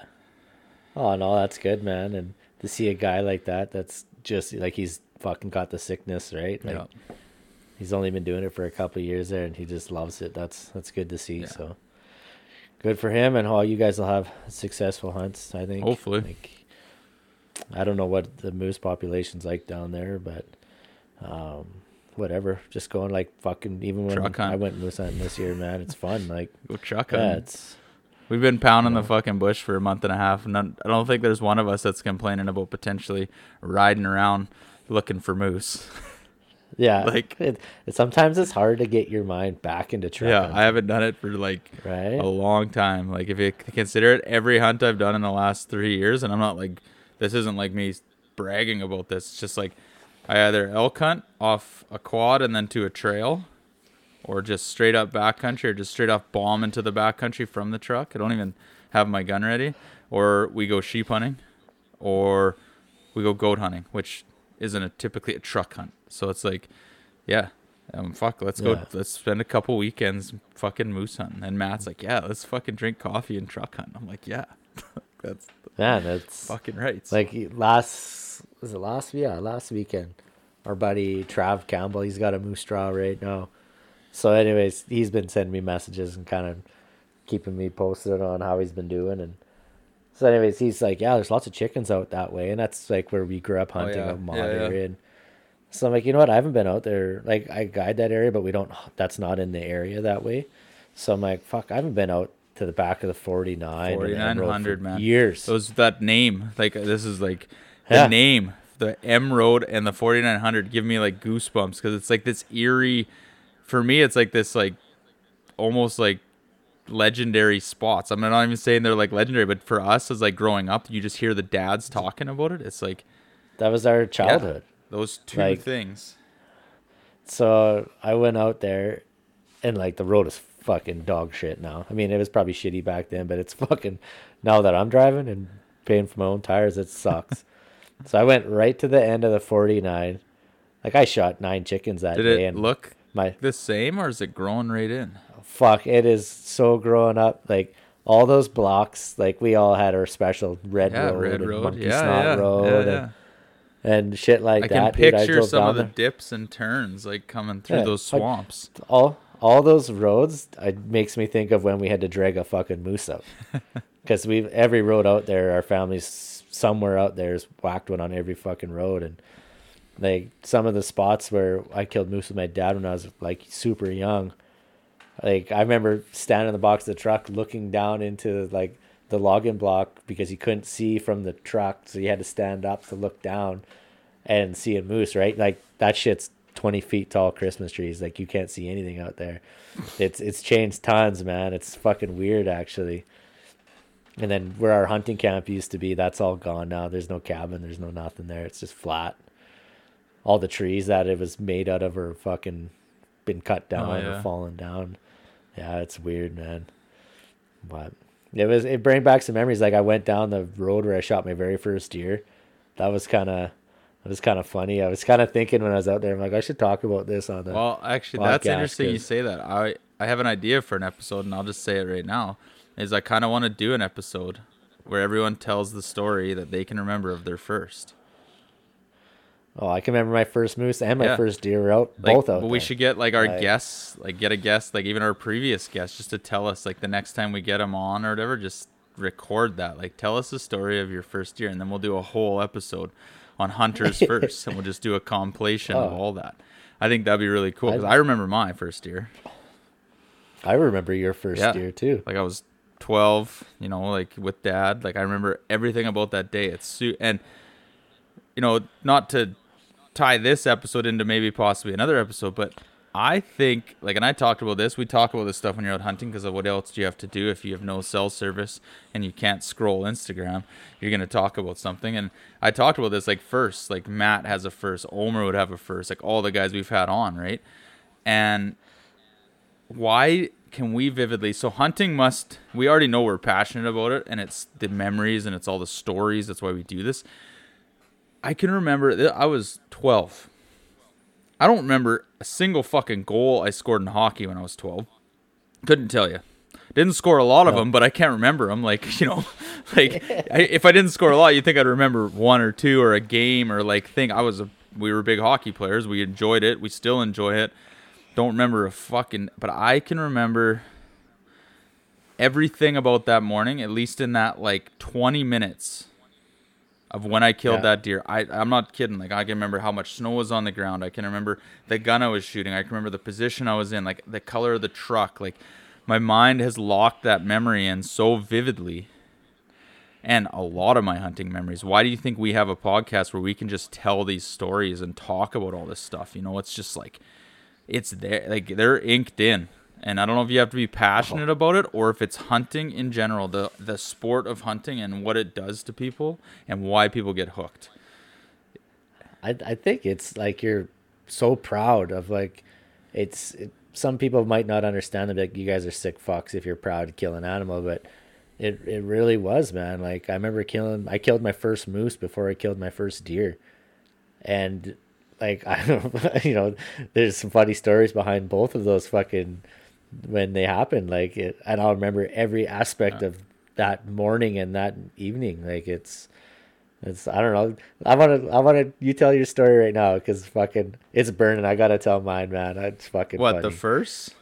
Oh no, that's good, man. And to see a guy like that, that's just like he's fucking got the sickness, right? Like yeah, he's only been doing it for a couple of years there, and he just loves it. That's that's good to see. Yeah. So good for him, and all you guys will have successful hunts. I think. Hopefully. Like, I don't know what the moose population's like down there, but um, whatever. Just going like fucking. Even when Truck hunt. I went moose hunting this year, man, it's fun. Like go truck yeah, hunting. it's We've been pounding the fucking bush for a month and a half. None, I don't think there's one of us that's complaining about potentially riding around looking for moose. yeah. Like- it, sometimes it's hard to get your mind back into truck. yeah, hunting, I haven't done it for like right. a long time. Like if you consider it, every hunt I've done in the last three years, and I'm not like this isn't like me bragging about this. It's just like I either elk hunt off a quad and then to a trail, or just straight up backcountry, or just straight up bomb into the backcountry from the truck. I don't even have my gun ready, or we go sheep hunting, or we go goat hunting, which isn't a typically a truck hunt. So it's like, yeah, Um, fuck, let's go. Let's spend a couple weekends fucking moose hunting. And Matt's like, yeah, let's fucking drink coffee and truck hunt. I'm like, yeah, that's Man, that's fucking right. like last was it last yeah last weekend. Our buddy Trav Campbell, he's got a moose draw right now. So, anyways, he's been sending me messages and kind of keeping me posted on how he's been doing. And so, anyways, he's like, "Yeah, there's lots of chickens out that way," and that's like where we grew up oh, hunting Oh, yeah. Maud Yeah, yeah. And so I'm like, you know what? I haven't been out there. Like, I guide that area, but we don't. That's not in the area that way. So I'm like, fuck, I haven't been out to the back of the 49. and Emerald for 4900 man Years. those that name like this is like the Yeah. name the m road and the 4900 give me like goosebumps because it's like this eerie for me it's like this like almost like legendary spots i'm not even saying they're like legendary but for us as like growing up you just hear the dads talking about it it's like that was our yeah, childhood. those two Like- things So I went out there, and like the road is fucking dog shit now. I mean, it was probably shitty back then, but it's fucking now that I'm driving and paying for my own tires, it sucks. So I went right to the end of the 49. Like I shot nine chickens that did day, it and look my the same or is it growing right in fuck, it is so growing up. Like all those blocks, like we all had our special red yeah road red and road monkey yeah snot yeah, road yeah, and, and shit like that. i can that. dude. I picture some of the there. dips and turns like coming through those like- swamps all all those roads it makes me think of when we had to drag a fucking moose out because we've every road out there our families somewhere out there has whacked one on every fucking road and like some of the spots where i killed moose with my dad when i was like super young like i remember standing in the box of the truck looking down into like the logging block because he couldn't see from the truck so he had to stand up to look down and see a moose, right? Like that shit's twenty feet tall Christmas trees. Like you can't see anything out there. It's it's changed tons, man. It's fucking weird actually. And then where our hunting camp used to be, that's all gone now. There's no cabin, there's no nothing there. It's just flat. All the trees that it was made out of are fucking been cut oh, down yeah. or fallen down. Yeah, it's weird, man. But it was it bring back some memories. Like I went down the road where I shot my very first deer. That was kind of that was kind of funny. I was kind of thinking when I was out there, I'm like, I should talk about this on the. Well, actually, that's interesting You say that. I I have an idea for an episode, and I'll just say it right now. Is I kind of want to do an episode where everyone tells the story that they can remember of their first. oh, I can remember my first moose and my Yeah. first deer out, Like, both out but we should get like our Like- guests, like get a guest, like even our previous guests, just to tell us like the next time we get them on or whatever, just record that. Like tell us the story of your first year, and then we'll do a whole episode on hunters first, and we'll just do a compilation of Oh. all that. I think that'd be really cool because I'd- I remember my first year. I remember your first Yeah. deer too. like I was 12, you know, like with dad. Like I remember everything about that day. It's su- and you know, not to tie this episode into maybe possibly another episode, but I think like, and I talked about this. We talk about this stuff when you're out hunting because of what else do you have to do if you have no cell service and you can't scroll Instagram. You're gonna talk about something, and I talked about this like first. Like Matt has a first, Omer would have a first, like all the guys we've had on, right? And why can we vividly so hunting must we already know we're passionate about it and it's the memories and it's all the stories that's why we do this. I can remember i was 12 i don't remember a single fucking goal i scored in hockey when i was 12 couldn't tell you didn't score a lot of them but i can't remember them like you know like I, if i didn't score a lot you'd think i'd remember one or two or a game or like think i was a we were big hockey players we enjoyed it we still enjoy it don't remember a fucking but I can remember everything about that morning, at least in that like 20 minutes of when I killed Yeah. that deer. I I'm not kidding. Like I can remember how much snow was on the ground. I can remember the gun I was shooting. I can remember the position I was in, like the color of the truck. Like my mind has locked that memory in so vividly. And a lot of my hunting memories. Why do you think we have a podcast where we can just tell these stories and talk about all this stuff? You know, it's just like it's there like they're inked in and i don't know if you have to be passionate uh-huh. about it or if it's hunting in general the the sport of hunting and what it does to people and why people get hooked I I think it's like you're so proud of like it's it, some people might not understand that like you guys are sick fucks if you're proud to kill an animal, but it it really was, man. Like I remember killing I killed my first moose before I killed my first deer. And like I don't, you know, there's some funny stories behind both of those fucking when they happened. Like, it, and I'll remember every aspect of that morning and that evening. Like, it's, it's I don't know. I want to, I want to. You tell your story right now because fucking it's burning. I gotta tell mine, man. It's fucking What funny. the first?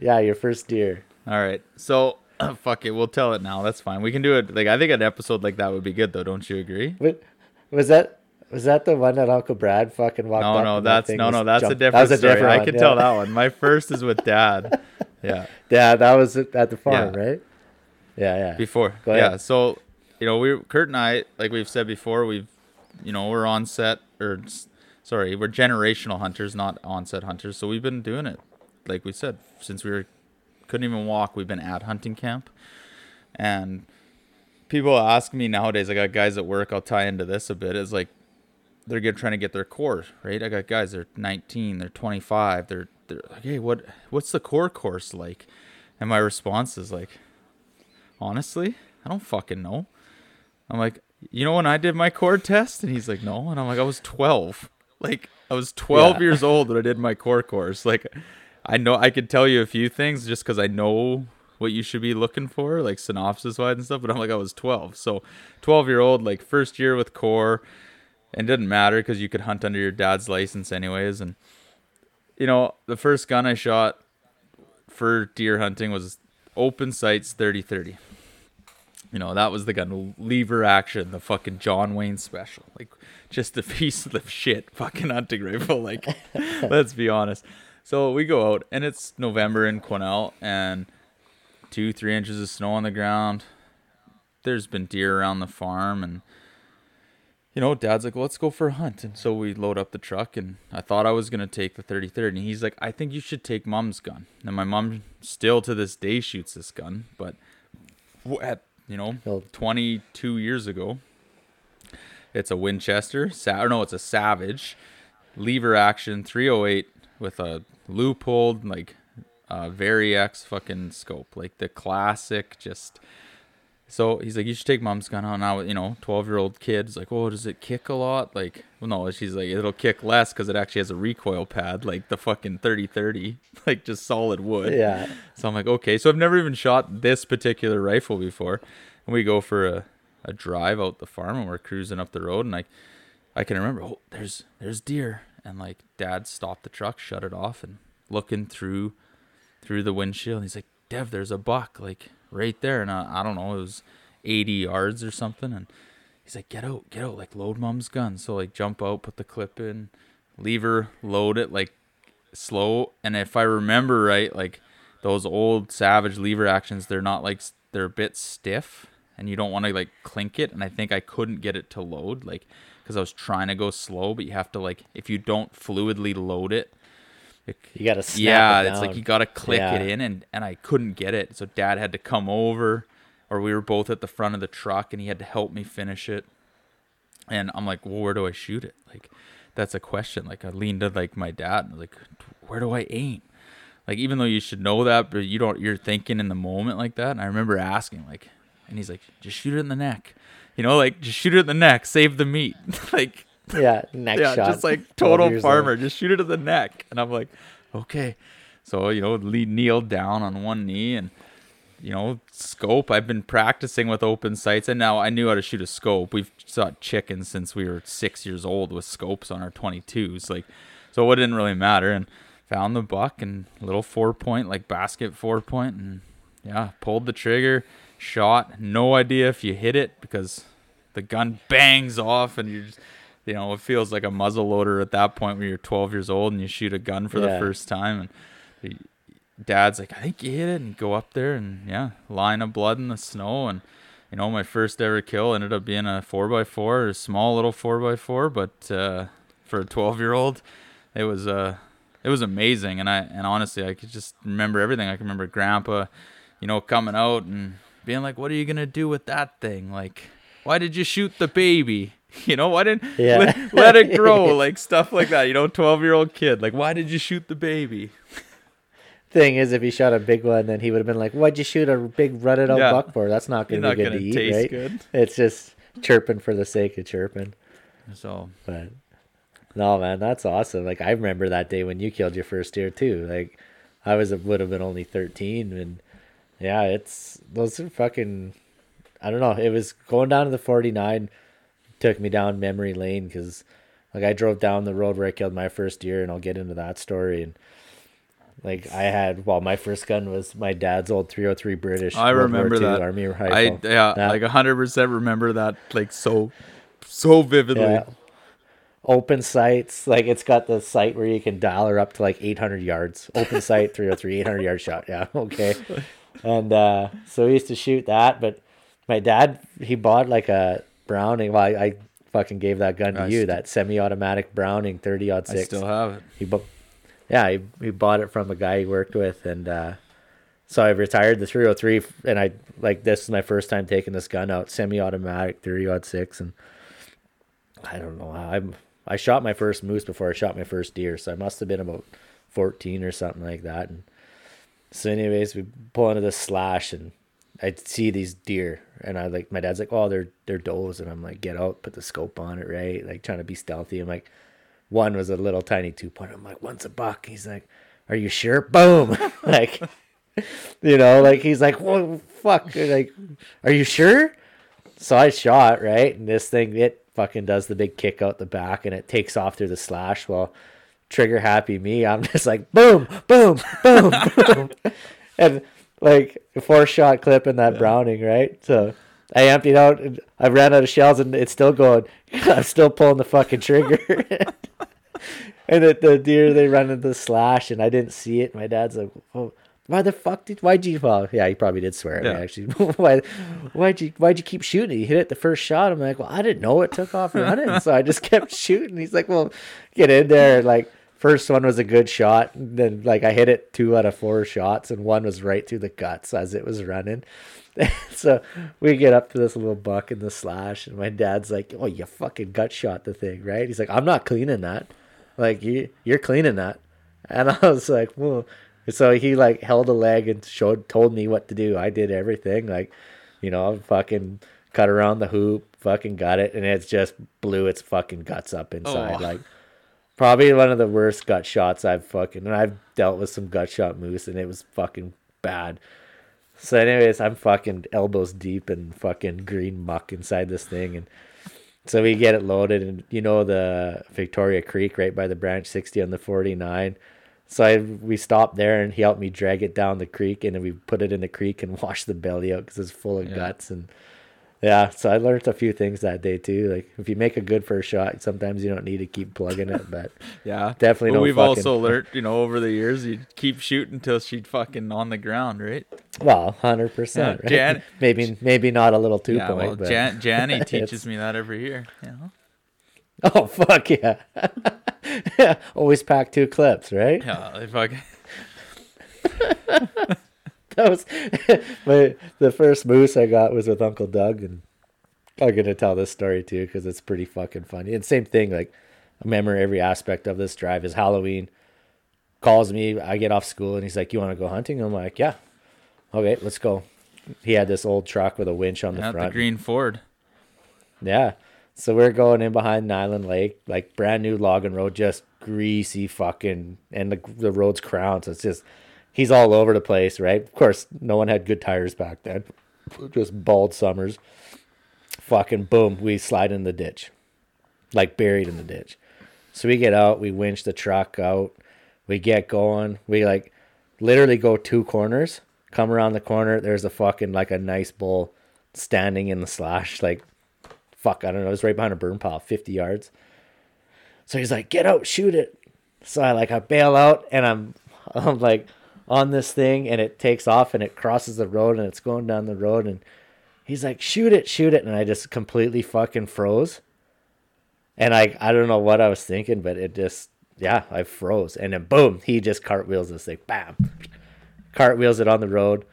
yeah, your first deer. All right. So fuck it. We'll tell it now. That's fine. We can do it. Like I think an episode like that would be good though. Don't you agree? But was that was that the one that Uncle Brad fucking walked No, no, that that's thing no, no, that's a jumped- different That was a story. different I one, can yeah. tell that one. My first is with dad. Yeah. Dad, that was at the farm, Yeah. right? Yeah, yeah. Before. Yeah. So, you know, we Kurt and I, like we've said before, we've, you know, we're on set or, sorry, we're generational hunters, not on set hunters. So we've been doing it, like we said, since we were couldn't even walk. We've been at hunting camp, and people ask me nowadays. I got guys at work. I'll tie into this a bit. Is like they're get, trying to get their core right. I got guys. They're 19. They're 25. They're they're like, hey, what what's the core course like? And my response is like, honestly, I don't fucking know. I'm like, you know when I did my core test? And he's like, no. And I'm like, I was 12. Like, I was 12 Yeah. years old when I did my core course. Like, I know I could tell you a few things just because I know what you should be looking for, like synopsis wise and stuff. But I'm like, I was 12. So, 12 year old, like, first year with core. And it didn't matter because you could hunt under your dad's license, anyways. And, you know, the first gun I shot for deer hunting was open sights 30 30 you know that was the gun lever action the fucking john wayne special. Like just a piece of the shit fucking hunting rifle like let's be honest. So we go out and it's november in Quesnel and two three inches of snow on the ground. There's been deer around the farm and you know, dad's like, well, let's go for a hunt. And so we load up the truck, and I thought I was going to take the 30 30. And he's like, I think you should take mom's gun. And my mom still to this day shoots this gun, but at, you know, Oh. 22 years ago, it's a Winchester, sa- or no, it's a Savage lever action 308 with a Leupold, like uh, Vari-X fucking scope, like the classic, just. So he's like, you should take mom's gun on now. You know, twelve year old kid's like, oh, does it kick a lot? Like, well, no. She's like, it'll kick less because it actually has a recoil pad, like the fucking 30-30, like just solid wood. Yeah. So I'm like, okay. So I've never even shot this particular rifle before. And we go for a, a drive out the farm and we're cruising up the road and like I can remember, oh, there's there's deer. And like dad stopped the truck, shut it off and looking through through the windshield. And he's like, Dev, there's a buck, like right there. And I, I don't know, it was 80 yards or something. And he's like, get out, get out, like load mom's gun. So like jump out, put the clip in, lever, load it like slow. And if I remember right, like those old Savage lever actions, they're not like they're a bit stiff, and you don't want to like clink it. And I think I couldn't get it to load, like because I was trying to go slow, but you have to like if you don't fluidly load it. You gotta snap yeah, it it's like you gotta click Yeah. it in, and and I couldn't get it, so Dad had to come over, or we were both at the front of the truck, and he had to help me finish it. And I'm like, well, where do I shoot it? Like, that's a question. Like, I leaned to like my dad, and like, where do I aim? Like, even though you should know that, but you don't, you're thinking in the moment like that. And I remember asking, like, and he's like, just shoot it in the neck, you know, like just shoot it in the neck, save the meat, like Yeah, neck yeah, shot. just like total farmer. old. Just shoot it in the neck. And I'm like, okay. So, you know, Lee kneeled down on one knee and, you know, scope. I've been practicing with open sights and now I knew how to shoot a scope. We've shot chickens since we were six years old with scopes on our 22s. Like, so it didn't really matter. And found the buck and little four point, like basket four point, and yeah, pulled the trigger, shot. No idea if you hit it because the gun bangs off and you're just you know it feels like a muzzle loader at that point when you're 12 years old and you shoot a gun for the first time. And the- dad's like i think you hit it and go up there and yeah line of blood in the snow. And you know my first ever kill ended up being a 4x4 a small little 4x4 but uh, for a 12 year old it was uh it was amazing. And i and honestly i could just remember everything. I can remember grandpa you know coming out and being like what are you gonna do with that thing? Like why did you shoot the baby you know why didn't Yeah. let, let it grow like stuff like that you know 12 year old kid like why did you shoot the baby Thing is, if he shot a big one, then he would have been like, "Why'd you shoot a big rutted out Yeah. buck for? That's not gonna not be good to eat, right? good. It's just chirping for the sake of chirping." so But No, man, that's awesome. Like I remember that day when you killed your first deer too. Like I was would have been only thirteen, and yeah, it's those are fucking. I don't know. It was going down to the forty nine, took me down memory lane because, like, I drove down the road where I killed my first deer, and I'll get into that story. And like I had, well, my first gun was my dad's old three hundred three British. I World remember that. Army rifle. I yeah, Yeah. like hundred percent remember that like so so vividly. Yeah. Open sights, like it's got the sight where you can dial her up to like 800 yards. Open sight 303, 800 yard shot. Yeah, okay. And uh, so we used to shoot that, but my dad he bought like a Browning. Well, I, I fucking gave that gun to I you, st- that semi-automatic Browning 30 odd I six. still have it. He bought, yeah, he, he bought it from a guy he worked with, and uh, so I retired the 303, and I like this is my first time taking this gun out, semi-automatic 30 odd six, and I don't know how I'm. I shot my first moose before I shot my first deer, so I must have been about 14 or something like that. And so, anyways, we pull into this slash, and I see these deer, and I like my dad's like, "Oh, they're they're does," and I'm like, "Get out, put the scope on it, right?" Like trying to be stealthy. I'm like, one was a little tiny two point. I'm like, "One's a buck." He's like, "Are you sure?" Boom, like, you know, like he's like, "Whoa, fuck!" Like, "Are you sure?" So I shot right, and this thing it fucking does the big kick out the back, and it takes off through the slash. Well, trigger happy me, I'm just like boom, boom, boom, boom, and like a four shot clip in that Browning, right? So I emptied out, and I ran out of shells, and it's still going. I'm still pulling the fucking trigger. and the, the deer they run into the slash, and I didn't see it. My dad's like, oh, "Why the fuck did? Why'd you?" Well, yeah, he probably did swear at Yeah. me actually. Why? Why'd you? Why'd you keep shooting? He hit it the first shot. I'm like, "Well, I didn't know it took off running, so I just kept shooting." He's like, "Well, get in there." Like first one was a good shot, and then like I hit it two out of four shots, and one was right through the guts as it was running. so we get up to this little buck in the slash, and my dad's like, "Oh, you fucking gut shot the thing, right?" He's like, "I'm not cleaning that. Like you, you're cleaning that." And I was like, "Well," so he like held a leg and showed, told me what to do. I did everything, like, you know, I fucking cut around the hoop, fucking got it, and it just blew its fucking guts up inside, Oh. like. Probably one of the worst gut shots I've fucking and I've dealt with some gut shot moose and it was fucking bad. So, anyways, I'm fucking elbows deep in fucking green muck inside this thing, and so we get it loaded, and you know the Victoria Creek right by the branch 60 on the 49. So I we stopped there, and he helped me drag it down the creek, and then we put it in the creek and wash the belly out because it's full of Yeah. guts and. Yeah, so I learned a few things that day too. Like if you make a good first shot, sometimes you don't need to keep plugging it, but Yeah, Definitely But we've fucking- also learned, you know, over the years, you keep shooting until she'd fucking on the ground, right? well, hundred percent. Yeah, Jan- maybe maybe not a little two yeah. point, Well, but Jan- Janny teaches me that every year. You know? Oh fuck yeah! yeah, always pack two clips, right? Yeah, they fucking. That was my the first moose I got was with Uncle Doug, and I'm gonna tell this story too because it's pretty fucking funny. And same thing, like I remember every aspect of this drive is Halloween. Calls me, I get off school, and he's like, "You want to go hunting?" I'm like, "Yeah, okay, let's go." He had this old truck with a winch on the the front. Green Ford. Yeah. So we're going in behind Nyland Lake, like brand new logging road, just greasy fucking, and the the road's crowned. So it's just, he's all over the place, right? Of course, no one had good tires back then, just bald summers. Fucking boom, we slide in the ditch, like buried in the ditch. So we get out, we winch the truck out, we get going, we like literally go two corners, come around the corner, there's a fucking like a nice bull standing in the slash, like fuck, I don't know, it was right behind a burn pile, 50 yards. So he's like, get out, shoot it. So I like I bail out and I'm I'm like on this thing and it takes off and it crosses the road and it's going down the road and he's like, shoot it, shoot it, and I just completely fucking froze. And I I don't know what I was thinking, but it just yeah, I froze. And then boom, he just cartwheels this thing. Bam. Cartwheels it on the road.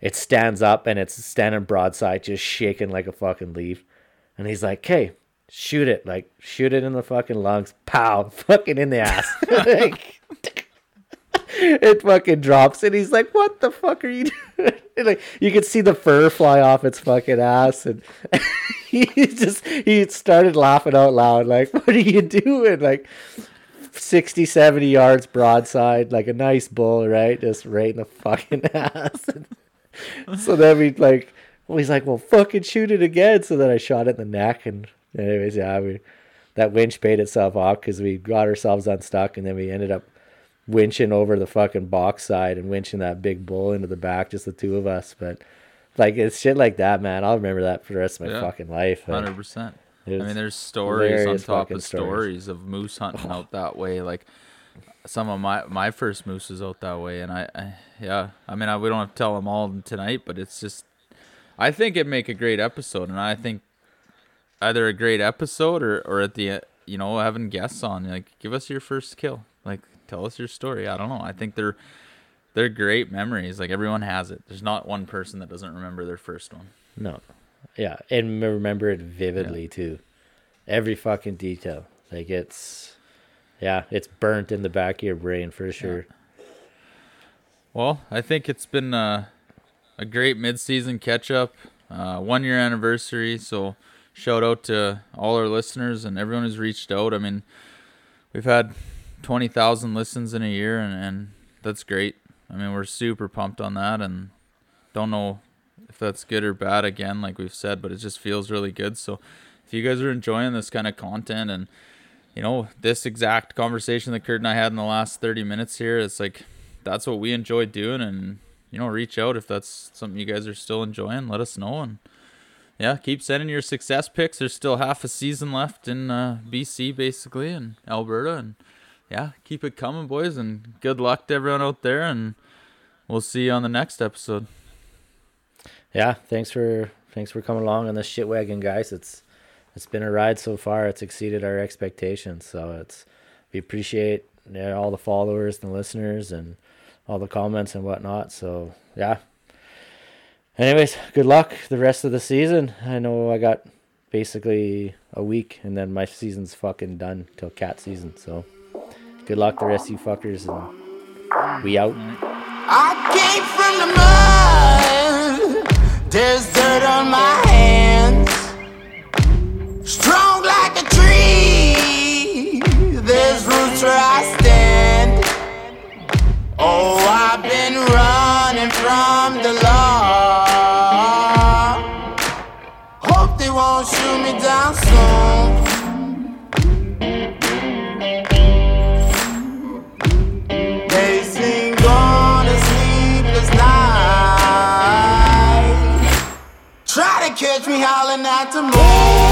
It stands up and it's standing broadside, just shaking like a fucking leaf. And he's like, "Hey, shoot it! Like, shoot it in the fucking lungs! Pow! Fucking in the ass!" Like, it fucking drops and he's like, What the fuck are you doing? And like you could see the fur fly off its fucking ass and he just he started laughing out loud, like, What are you doing? Like 60, 70 yards broadside, like a nice bull, right? Just right in the fucking ass. so then we like well, he's like, Well fucking shoot it again. So then I shot it in the neck and anyways, yeah, we that winch paid itself off because we got ourselves unstuck and then we ended up winching over the fucking box side and winching that big bull into the back, just the two of us. But like it's shit like that, man. I'll remember that for the rest of my Yeah. fucking life. Hundred percent. I mean, there's stories on top of stories. stories of moose hunting out that way. Like some of my my first moose was out that way, and I, I yeah. I mean, I, we don't have to tell them all tonight, but it's just. I think it'd make a great episode, and I think either a great episode or or at the you know having guests on like give us your first kill, like tell us your story. I don't know. I think they're they're great memories. Like everyone has it. There's not one person that doesn't remember their first one. No. Yeah, and remember it vividly too. Every fucking detail. Like it's yeah, it's burnt in the back of your brain for sure. Well, I think it's been uh, a great mid-season catch-up, uh, one-year anniversary. So, shout out to all our listeners and everyone who's reached out. I mean, we've had twenty thousand listens in a year, and, and that's great. I mean, we're super pumped on that, and don't know if that's good or bad again, like we've said, but it just feels really good. So, if you guys are enjoying this kind of content and you know this exact conversation that Kurt and I had in the last thirty minutes here, it's like that's what we enjoy doing and you know reach out if that's something you guys are still enjoying let us know and yeah keep sending your success pics there's still half a season left in uh, bc basically and alberta and yeah keep it coming boys and good luck to everyone out there and we'll see you on the next episode Yeah, thanks for thanks for coming along on this shit wagon, guys. It's it's been a ride so far. It's exceeded our expectations. So it's we appreciate all the followers and listeners and all the comments and whatnot. So yeah. Anyways, good luck the rest of the season. I know I got basically a week and then my season's fucking done till cat season. So good luck the rest of you fuckers and we out. I came from the mud. There's dirt on my hands. Strong night. out to me